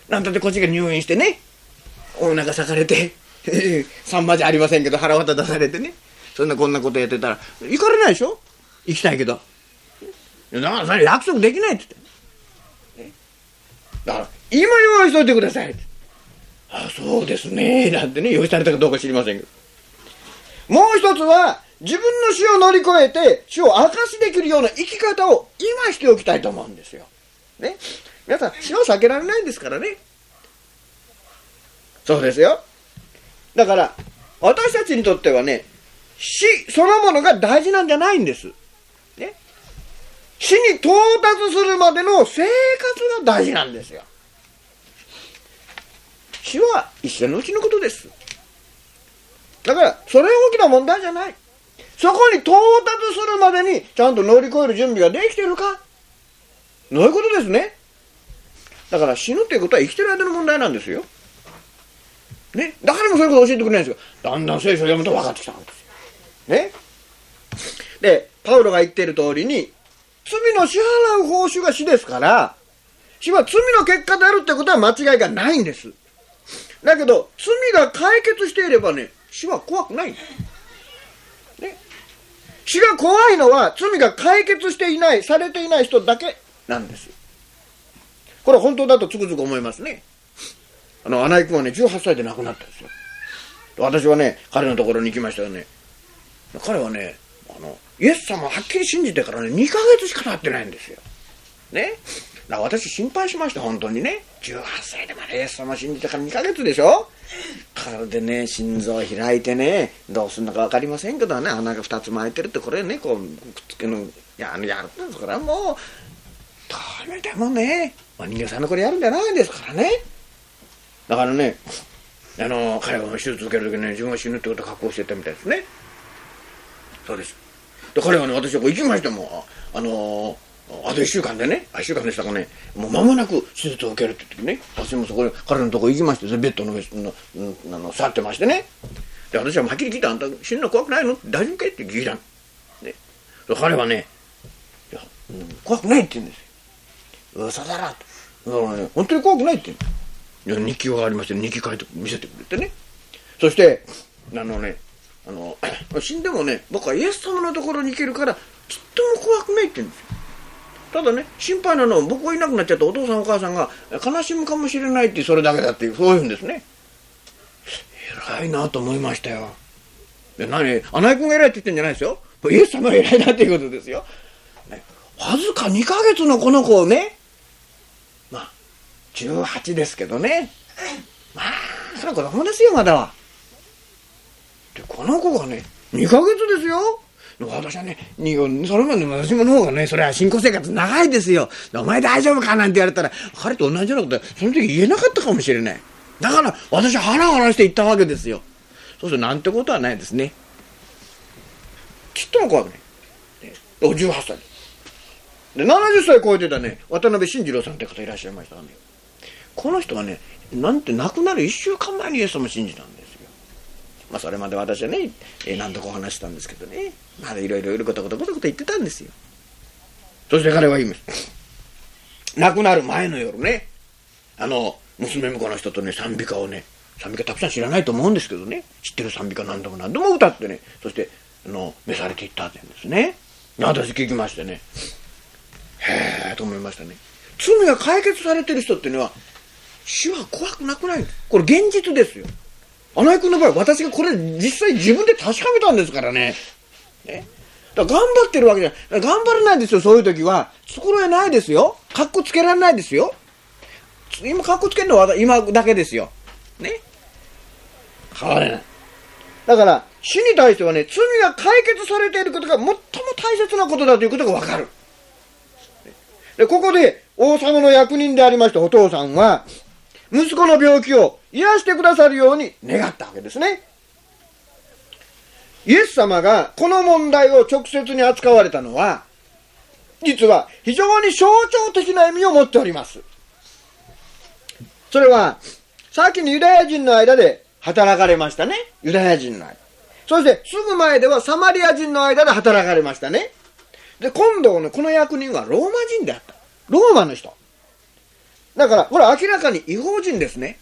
なんだってこっちが入院してね、お腹裂かれて、[LAUGHS] さんまじゃありませんけど腹渡出されてね。そんなこんなことやってたら。行かれないでしょ？行きたいけど。だからそれ約束できないって言ってだから今用意しといてくださいってあそうですねなんてね用意されたかどうか知りませんけどもう一つは自分の死を乗り越えて死を明かしできるような生き方を今しておきたいと思うんですよ。ね？皆さん死を避けられないんですからね。そうですよ。だから私たちにとってはね死そのものが大事なんじゃないんです。死に到達するまでの生活が大事なんですよ。死は一緒のうちのことです。だから、それは大きな問題じゃない。そこに到達するまでに、ちゃんと乗り越える準備ができてるかそういうことですね。だから死ぬっていうことは生きてる間の問題なんですよ。ね。誰もそういうこと教えてくれないんですよ。だんだん聖書を読むと分かってきたんですよ。ね。で、パウロが言ってる通りに、罪の支払う報酬が死ですから、死は罪の結果であるってことは間違いがないんです。だけど、罪が解決していればね、死は怖くない。ね。死が怖いのは罪が解決していない、されていない人だけなんです。これは本当だとつくづく思いますね。あの、穴井君はね、18歳で亡くなったんですよ。私はね、彼のところに行きましたよね。彼はね、あの、イエス様はっきり信じてからね、2ヶ月しか経ってないんですよ。ね。だから私心配しました、本当にね。18歳でまだイエス様信じてから2ヶ月でしょ体でね、心臓を開いてね、どうすんのか分かりませんけどね、穴が2つも開いてるって、これね、こう、くっつけの、やあのやるんですから、もう、どれでもね、お人形さんのこれやるんじゃないんですからね。だからね、あの、彼が手術受ける時ね、自分が死ぬってことを覚悟してたみたいですね。そうです。で、彼はね、私はこう行きましたも。あのあと1週間でね、あ1週間でしたかね、もう間もなく手術を受けるって言ってね、私もそこで彼のとこ行きまして、ベッドの上の、うん、あの座ってましてね。で、私ははっきり聞いた、あんた死ぬの怖くないの？大丈夫かって聞いたの。で彼はねいや、怖くないって言うんですよ。嘘だろと。だからね、本当に怖くないって言うの。いや日記がありまして、日記書いて見せてくれてね。そして、あのね、あの、[CLEARS THROAT] 死んでもね、僕はイエス様のところに行けるから、ちっとも怖くないって言うんですよ。ただね、心配なのは僕がいなくなっちゃったお父さんお母さんが悲しむかもしれないってそれだけだっていう、そういうんですね。偉いなと思いましたよ。で何穴井君が偉いって言ってんじゃないですよ。イエス様が偉いなっていうことですよ。ね、わずか2ヶ月のこの子をね、まあ、18ですけどね。まあ、その子供ですよ、まだは。で、この子がね、2ヶ月ですよ。私はね、それまで私もの方がね、それは新婚生活長いですよ。お前大丈夫かなんて言われたら、彼と同じようなことは、その時言えなかったかもしれない。だから、私は腹をらして言ったわけですよ。そうすると、なんてことはないですね。ちっとも怖くない。18歳で。70歳超えてたね、渡辺晋次郎さんって方いらっしゃいましたね。この人はね、なんて亡くなる1週間前にイエス様信じたんです。まあ、それまで私はね、え、何度かお話したんですけどね、まだいろいろいろことことことこと言ってたんですよ。そして彼は言います。亡くなる前の夜ね、あの、娘婿の人とね、賛美歌をね、賛美歌たくさん知らないと思うんですけどね、知ってる賛美歌何度も何度も歌ってね、そして、あの、召されていったって言うんですね。私聞きましてね、へえと思いましたね。罪が解決されてる人っていうのは、死は怖くなくないんです。これ現実ですよ。穴井君の場合、私がこれ実際自分で確かめたんですからね。ね。だら頑張ってるわけじゃない。頑張れないですよ、そういう時は。繕えないですよ。かっこつけられないですよ。今、かっこつけるのは今だけですよ。ね。変われない。だから、死に対してはね、罪が解決されていることが最も大切なことだということがわかる。で、ここで、王様の役人でありましたお父さんは、息子の病気を癒してくださるように願ったわけですね。イエス様がこの問題を直接に扱われたのは、実は非常に象徴的な意味を持っております。それは、先にユダヤ人の間で働かれましたね。ユダヤ人の間。そして、すぐ前ではサマリア人の間で働かれましたね。で、今度のこの役人はローマ人であった。ローマの人。だから、これ明らかに違法人ですね。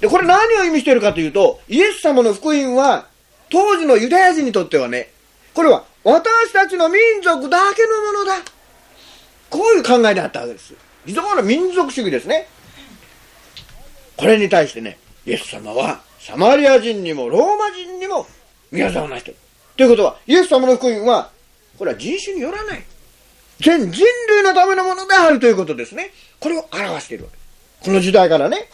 で、これ何を意味しているかというと、イエス様の福音は、当時のユダヤ人にとってはね、これは私たちの民族だけのものだ。こういう考えであったわけです。非常に民族主義ですね。これに対してね、イエス様はサマリア人にもローマ人にも宮沢をなしている。ということは、イエス様の福音は、これは人種によらない。全人類のためのものであるということですね。これを表しているわけ。この時代からね。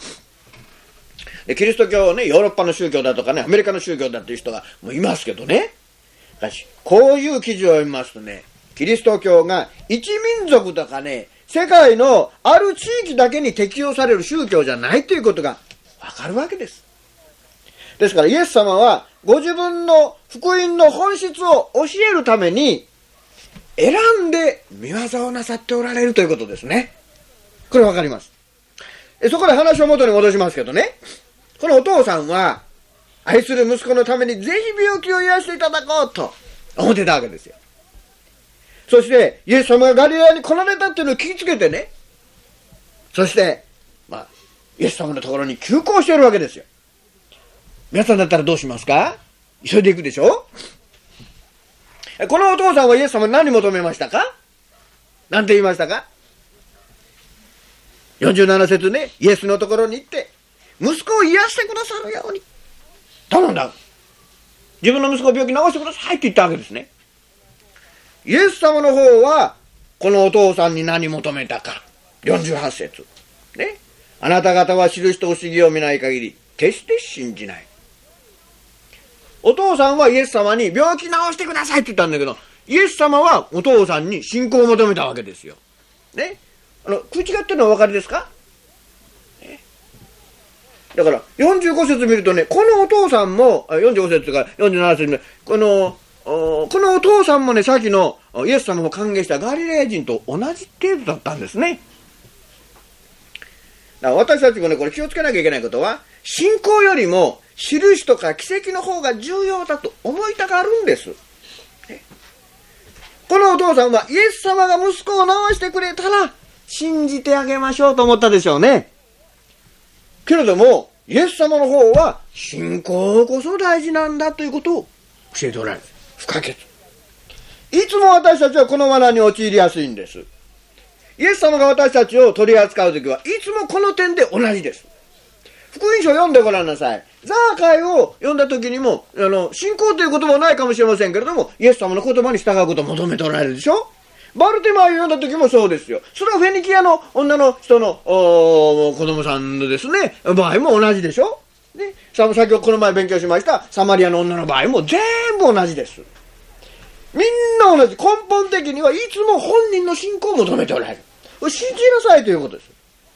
で、キリスト教をね、ヨーロッパの宗教だとかね、アメリカの宗教だっていう人がもういますけどね。しかし、こういう記事を読みますとね、キリスト教が一民族とかね、世界のある地域だけに適用される宗教じゃないということがわかるわけです。ですからイエス様はご自分の福音の本質を教えるために選んで見業をなさっておられるということですね。これわかります。そこで話を元に戻しますけどね。このお父さんは愛する息子のためにぜひ病気を癒していただこうと思ってたわけですよ。そして、イエス様がガリラに来られたっていうのを聞きつけてね。そして、まあ、イエス様のところに急行してるわけですよ。皆さんだったらどうしますか？急いでいくでしょ？このお父さんはイエス様に何求めましたか？なんて言いましたか ?47 節ね、イエスのところに行って、息子を癒してくださるように。頼んだ。自分の息子を病気治してくださいって言ったわけですね。イエス様の方は、このお父さんに何求めたか。48節。ね。あなた方は印と不思議を見ない限り、決して信じない。お父さんはイエス様に病気治してくださいって言ったんだけど、イエス様はお父さんに信仰を求めたわけですよ。ね？あの、食い違ってるのはお分かりですか？ね？だから、45節見るとね、このお父さんも、あ45節か47節ね、この、このお父さんもね、さっきのイエス様を歓迎したガリレア人と同じ程度だったんですね。だから私たちもね、これ気をつけなきゃいけないことは、信仰よりも印とか奇跡の方が重要だと思いたがるんです。このお父さんはイエス様が息子を治してくれたら信じてあげましょうと思ったでしょうね。けれども、イエス様の方は信仰こそ大事なんだということを教えておられる。不可欠。いつも私たちはこの罠に陥りやすいんです。イエス様が私たちを取り扱うときはいつもこの点で同じです。福音書を読んでごらんなさい。ザーカイを読んだ時にも、あの、信仰という言葉はないかもしれませんけれども、イエス様の言葉に従うことを求めておられるでしょ？バルテマイを読んだ時もそうですよ。それはフェニキアの女の人の子供さんのですね、場合も同じでしょ？ね、さ先ほどこの前勉強しましたサマリアの女の場合も全部同じです。みんな同じ。根本的にはいつも本人の信仰を求めておられる。信じなさいということです。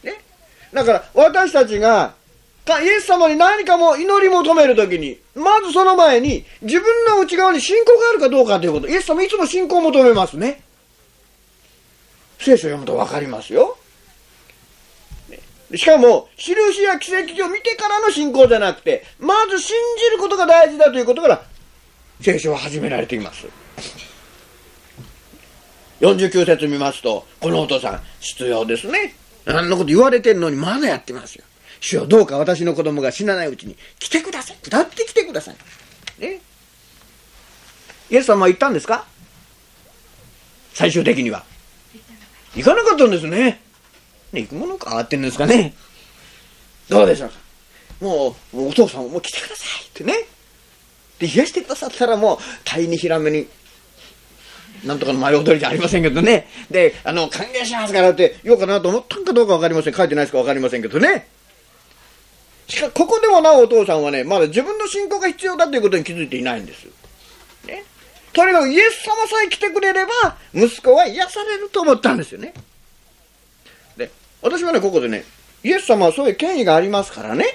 ね。だから私たちがイエス様に何かも祈り求めるときに、まずその前に自分の内側に信仰があるかどうかということ。イエス様いつも信仰を求めますね。聖書を読むとわかりますよ。しかも、印や奇跡を見てからの信仰じゃなくて、まず信じることが大事だということから、聖書は始められています。49節見ますと、このお父さん、必要ですね。あんなこと言われてるのにまだやってますよ。主よ、どうか私の子供が死なないうちに来てください。下ってきてください。ね。イエス様は言ったんですか？最終的には。行かなかったんですね。ね行くものかってんですかね。どうでしょうか？もう、お父さんもう来てくださいってね。で、癒してくださったらもう、鯛にヒラメに、なんとかの舞踊りじゃありませんけどね。で、あの、歓迎しますからって言おうかなと思ったんかどうかわかりません。書いてないですかわかりませんけどね。しかここでもなおお父さんはね、まだ自分の信仰が必要だということに気づいていないんです。ね。とにかくイエス様さえ来てくれれば、息子は癒されると思ったんですよね。で、私はね、ここでね、イエス様はそういう権威がありますからね、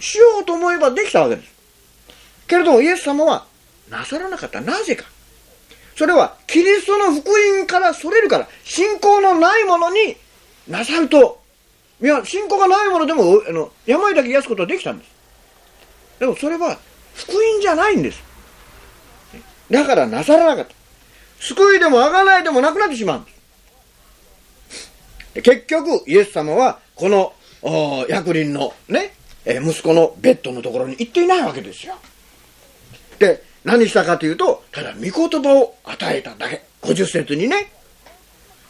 しようと思えばできたわけです。けれども、イエス様はなさらなかった。なぜか。それは、キリストの福音からそれるから、信仰のないものになさると、いや、信仰がないものでも、あの、病だけ癒すことはできたんです。でもそれは、福音じゃないんです。だからなさらなかった。救いでもあがないでもなくなってしまうんです。結局、イエス様は、この役人のね、え息子のベッドのところに行っていないわけですよ。で、何したかというと、ただ御言葉を与えただけ。50節にね、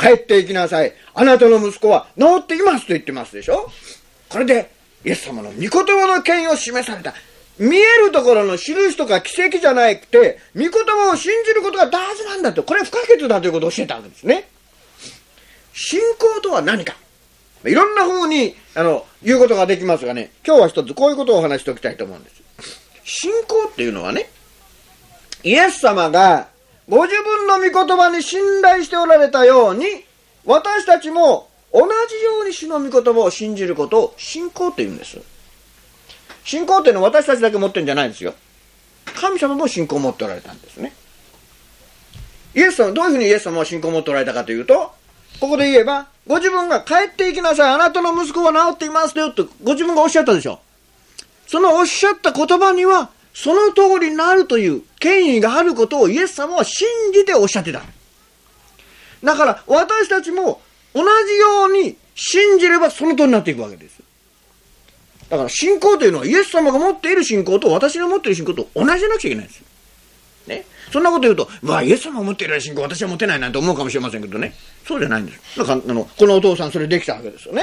帰っていきなさい。あなたの息子は治っていますと言ってますでしょ？これで、イエス様の御言葉の権威を示された。見えるところの印とか奇跡じゃなくて、御言葉を信じることが大事なんだと。これは不可欠だということを教えたわけですね。信仰とは何かいろんな風に、あの、言うことができますがね、今日は一つこういうことをお話しておきたいと思うんです。信仰っていうのはね、イエス様がご自分の御言葉に信頼しておられたように、私たちも同じように主の御言葉を信じることを信仰って言うんです。信仰っていうのは私たちだけ持ってるんじゃないんですよ。神様も信仰を持っておられたんですね。イエス様、どういうふうにイエス様は信仰を持っておられたかというと、ここで言えば、ご自分が帰っていきなさい、あなたの息子は治っていますよと、ご自分がおっしゃったでしょ。そのおっしゃった言葉には、その通りになるという権威があることをイエス様は信じておっしゃってた。だから私たちも同じように信じればその通りになっていくわけです。だから信仰というのはイエス様が持っている信仰と私が持っている信仰と同じじゃなくちゃいけないんです。ね。そんなこと言うと、わあ、イエス様が持っている信仰私は持てないなんて思うかもしれませんけどね。そうじゃないんです。だから、あの、このお父さんそれできたわけですよね。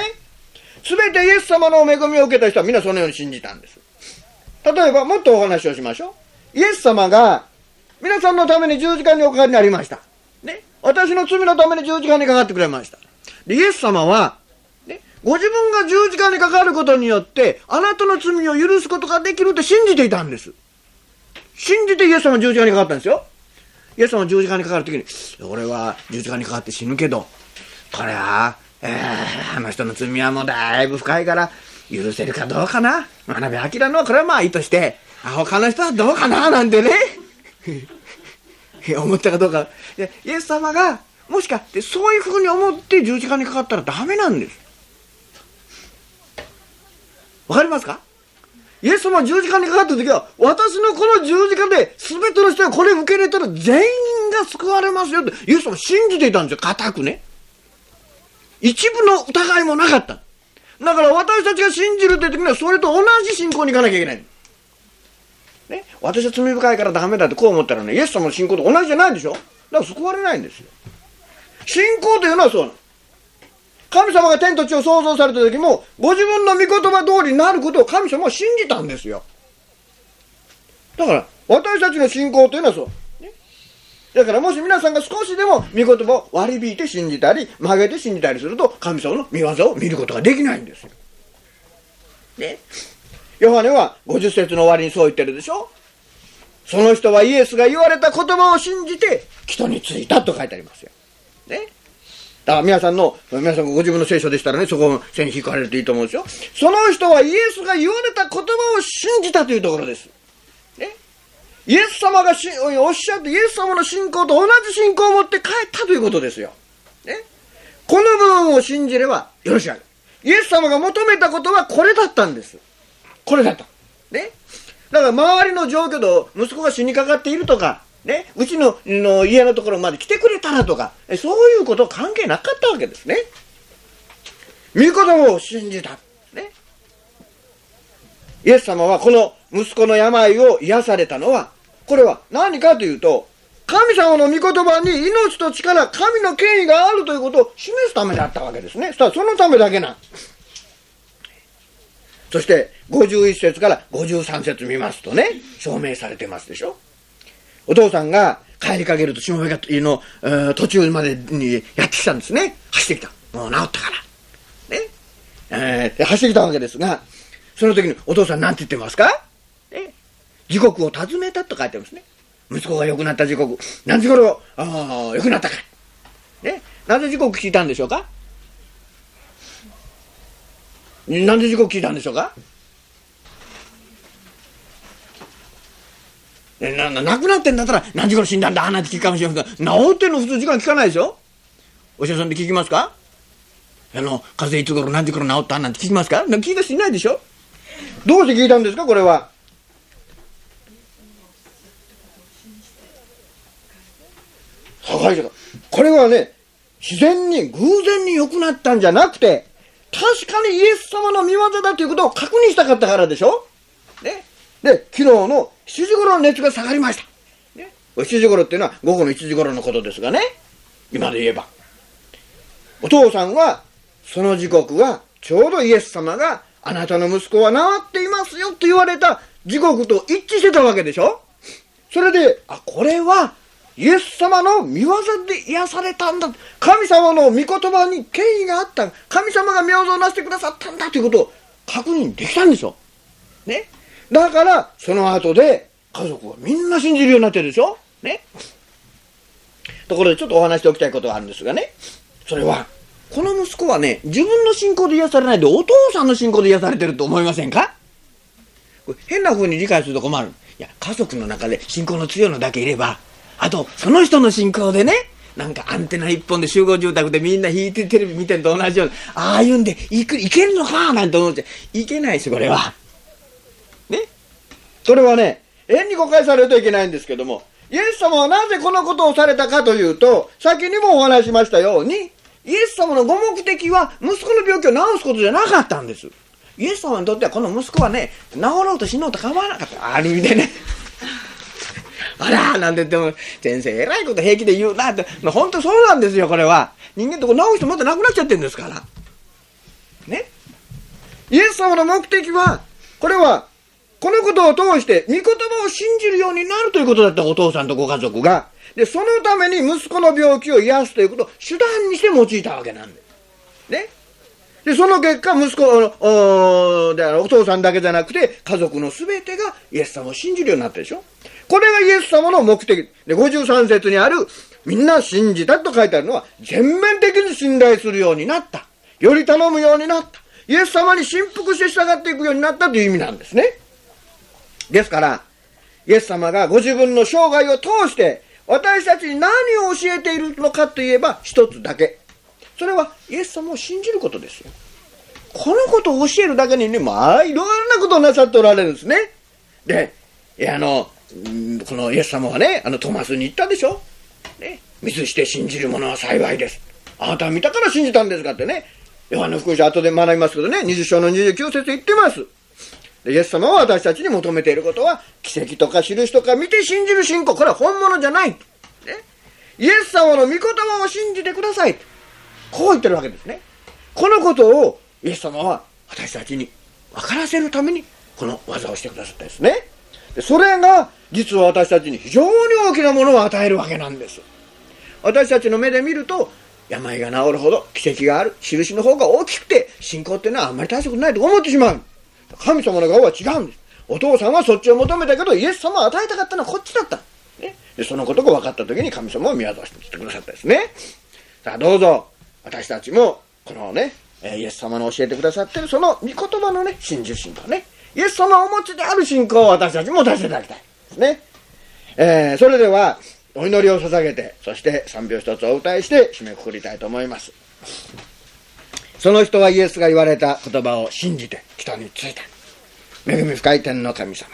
すべてイエス様の恵みを受けた人は皆そのように信じたんです。例えば、もっとお話をしましょう。イエス様が、皆さんのために十字架におかかりになりました。ね。私の罪のために十字架にかかってくれました。で、イエス様は、ね、ご自分が十字架にかかることによって、あなたの罪を許すことができるって信じていたんです。信じてイエス様十字架にかかったんですよ。イエス様十字架にかかるときに、俺は十字架にかかって死ぬけど、これは、えー、あの人の罪はもうだいぶ深いから、許せるかどうかな。学び明のこれはまあいいとして、あ他の人はどうかななんてね。思ったかどうか。イエス様が、もしかしてそういうふうに思って十字架にかかったらダメなんです。わかりますか？イエス様十字架にかかった時は、私のこの十字架で全ての人がこれ受け入れたら全員が救われますよって、イエス様信じていたんですよ、固くね。一部の疑いもなかった。だから私たちが信じるって時には、それと同じ信仰に行かなきゃいけない。ね、私は罪深いからダメだってこう思ったらね、イエス様の信仰と同じじゃないでしょ？だから救われないんですよ。信仰というのはそうなの。神様が天と地を創造された時も、ご自分の御言葉通りになることを神様は信じたんですよ。だから、私たちの信仰というのはそう。ね、だからもし皆さんが少しでも御言葉を割り引いて信じたり、曲げて信じたりすると、神様の御業を見ることができないんですよ。ね。ヨハネは50節の終わりにそう言ってるでしょ？その人はイエスが言われた言葉を信じて、人についたと書いてありますよ。ね。だから皆さんの、皆さんご自分の聖書でしたらね、そこを線引かれるといいと思うんですよ。その人はイエスが言われた言葉を信じたというところです。イエス様がしおっしゃって、イエス様の信仰と同じ信仰を持って帰ったということですよ。ね？この部分を信じればよろしい。イエス様が求めたことはこれだったんです。これだった。ね？だから周りの状況と息子が死にかかっているとか、ね、うちのの家のところまで来てくれたらとか、そういうこと関係なかったわけですね。御言葉を信じた。ね？イエス様はこの息子の病を癒されたのは、これは何かというと、神様の御言葉に命と力、神の権威があるということを示すためだったわけですね。さあそのためだけなん。そして、51節から53節見ますとね、証明されてますでしょ。お父さんが帰りかけると、下部がの、えー、途中までにやってきたんですね。走ってきた。もう治ったから。ね。えー、走ってきたわけですが、その時にお父さん何て言ってますか？時刻を尋ねたと書いてますね。息子が良くなった時刻、何時頃、ああ、良くなったか。ね？なぜ時刻聞いたんでしょうか？なんで時刻聞いたんでしょうか？な、な、亡くなってんだったら何時頃死んだんだ？なんて聞くかもしれません。が、治ってんの普通時間聞かないでしょ？お医者さんで聞きますか？あの、風邪いつ頃何時頃治った？なんて聞きますか聞いた人いないでしょ？どうして聞いたんですか？これは。高いこれはね、自然に、偶然に良くなったんじゃなくて、確かにイエス様の見業だということを確認したかったからでしょ？ね。で、昨日の7時頃の熱が下がりました。ね。7時頃っていうのは午後の1時頃のことですがね。今で言えば。お父さんは、その時刻は、ちょうどイエス様が、あなたの息子は治っていますよと言われた時刻と一致してたわけでしょ？それで、あ、これは、イエス様の見業で癒されたんだ。神様の御言葉に権威があった。神様が妙をなしてくださったんだということを確認できたんでしょ。ね。だから、その後で、家族はみんな信じるようになってるでしょね。ところでちょっとお話しておきたいことがあるんですがね。それは、この息子はね、自分の信仰で癒されないで、お父さんの信仰で癒されてると思いませんか？変な風に理解すると困る。いや、家族の中で信仰の強いのだけいれば、あと、その人の信仰でね、なんかアンテナ一本で集合住宅でみんな引いてテレビ見てると同じように、ああいうんで、いく、いけるのかなんて思っちゃいけないですこれは。ねそれはね、縁に誤解されるといけないんですけども、イエス様はなぜこのことをされたかというと、先にもお話しましたように、イエス様のご目的は息子の病気を治すことじゃなかったんです。イエス様にとってはこの息子はね、治ろうと死のうと構わなかった。ある意味でね。あらなんて言っても、先生、えらいこと平気で言うなって、まあ、本当そうなんですよ、これは。人間ってこ治す人またなくなっちゃってるんですから。ね。イエス様の目的は、これは、このことを通して、御言葉を信じるようになるということだったお父さんとご家族が。で、そのために息子の病気を癒すということを手段にして用いたわけなんです。ね。で、その結果、息子の、おであるお父さんだけじゃなくて、家族の全てがイエス様を信じるようになったでしょこれがイエス様の目的。で、53節にある、みんな信じたと書いてあるのは、全面的に信頼するようになった。より頼むようになった。イエス様に信服して従っていくようになったという意味なんですね。ですから、イエス様がご自分の生涯を通して、私たちに何を教えているのかといえば、一つだけ。それは、イエス様を信じることですよ。このことを教えるだけにね、まあ、いろんなことをなさっておられるんですね。で、あの、このイエス様はね、あのトマスに言ったでしょ？ね、ミスして信じる者は幸いです。あなたは見たから信じたんですかってね。ヨハネ福音書後で学びますけどね、20章の29節言ってます。イエス様は私たちに求めていることは、奇跡とか印とか見て信じる信仰。これは本物じゃない。ね、イエス様の御言葉を信じてください。こう言ってるわけですね。このことをイエス様は私たちに分からせるために、この技をしてくださったんですね。それが実は私たちに非常に大きなものを与えるわけなんです。私たちの目で見ると、病が治るほど奇跡がある、印の方が大きくて、信仰っていうのはあんまり大したことないと思ってしまう。神様の顔は違うんです。お父さんはそっちを求めたけど、イエス様を与えたかったのはこっちだった。ね、でそのことが分かった時に神様を見渡してくださったですね。さあどうぞ、私たちも、このね、イエス様の教えてくださってるその御言葉のね、信じる信仰ね。イエス様をお持ちである信仰を私たちも出していただきたい。ですね。えー、それでは、お祈りを捧げて、そして三秒一つお歌いして締めくくりたいと思います。その人はイエスが言われた言葉を信じて人についた。恵み深い天の神様。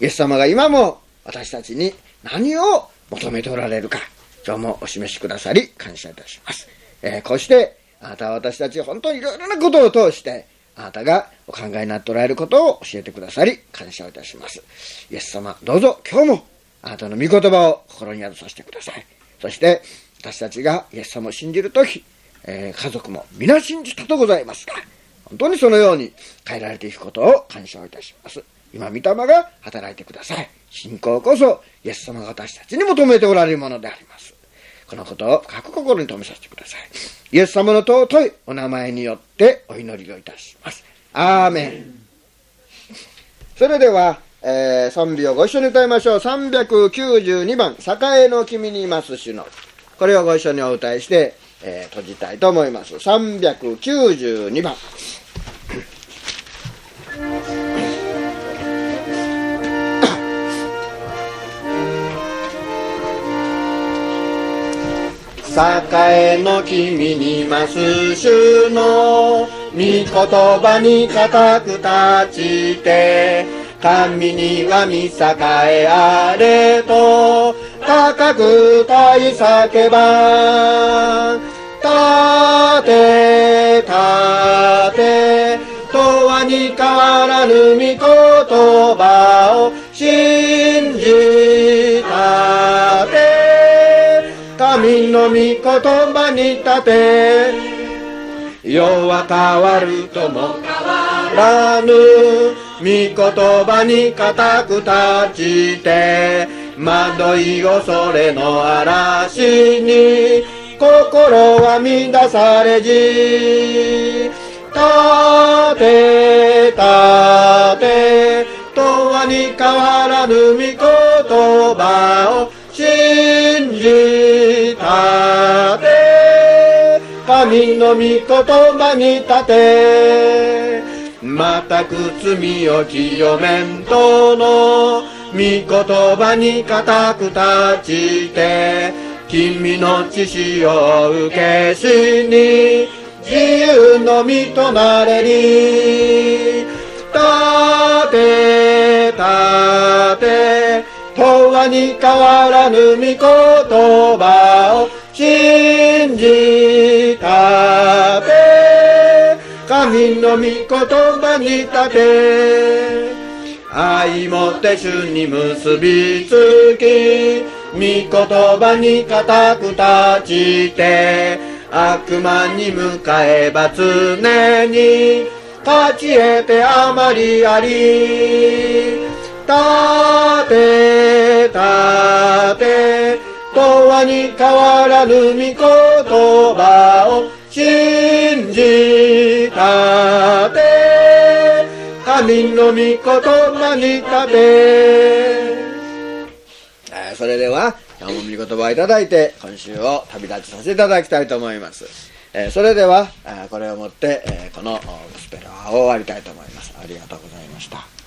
イエス様が今も私たちに何を求めておられるか、今日もお示しくださり感謝いたします。えー、こうして、あなたは私たち本当にいろいろなことを通して、あなたがお考えになっておられることを教えてくださり、感謝をいたします。イエス様、どうぞ今日もあなたの御言葉を心に宿させてください。そして、私たちがイエス様を信じるとき、えー、家族も皆信じたとございますが、本当にそのように変えられていくことを感謝をいたします。今、御霊が働いてください。信仰こそ、イエス様が私たちに求めておられるものであります。このことを深く心に留めさせてください。イエス様の尊いお名前によってお祈りをいたします。アーメン。それでは、えー、賛美をご一緒に歌いましょう。392番、栄の君にいます主の。これをご一緒にお歌いして、えー、閉じたいと思います。392番。栄の君にます主の御言葉に固く立ちて神には見栄えあれと高く歌い叫ば立て立て永遠に変わらぬ御言葉を信じ神の御言葉に立て。世は変わるとも変わらぬ御言葉に固く立ちて惑い恐れの嵐に心は乱されじ。立て立て永遠に変わらぬ御言葉を神の御言葉に立てまたく罪を清めんとの御言葉に固く立ちて君の知識を受けしに自由の身となれり。立て立て永遠に変わらぬ御言葉を信じ神の御言葉に立て愛もって主に結びつき御言葉に固く立ちて悪魔に向かえば常に勝ち得てあまりあり。立て立て永遠に変わらぬ御言葉を信神の御言葉に立てえそれでは今日も御言葉をいただいて今週を旅立ちさせていただきたいと思います、えーそれでは、えこれをもって、えこのゴスペルは終わりたいと思います。ありがとうございました。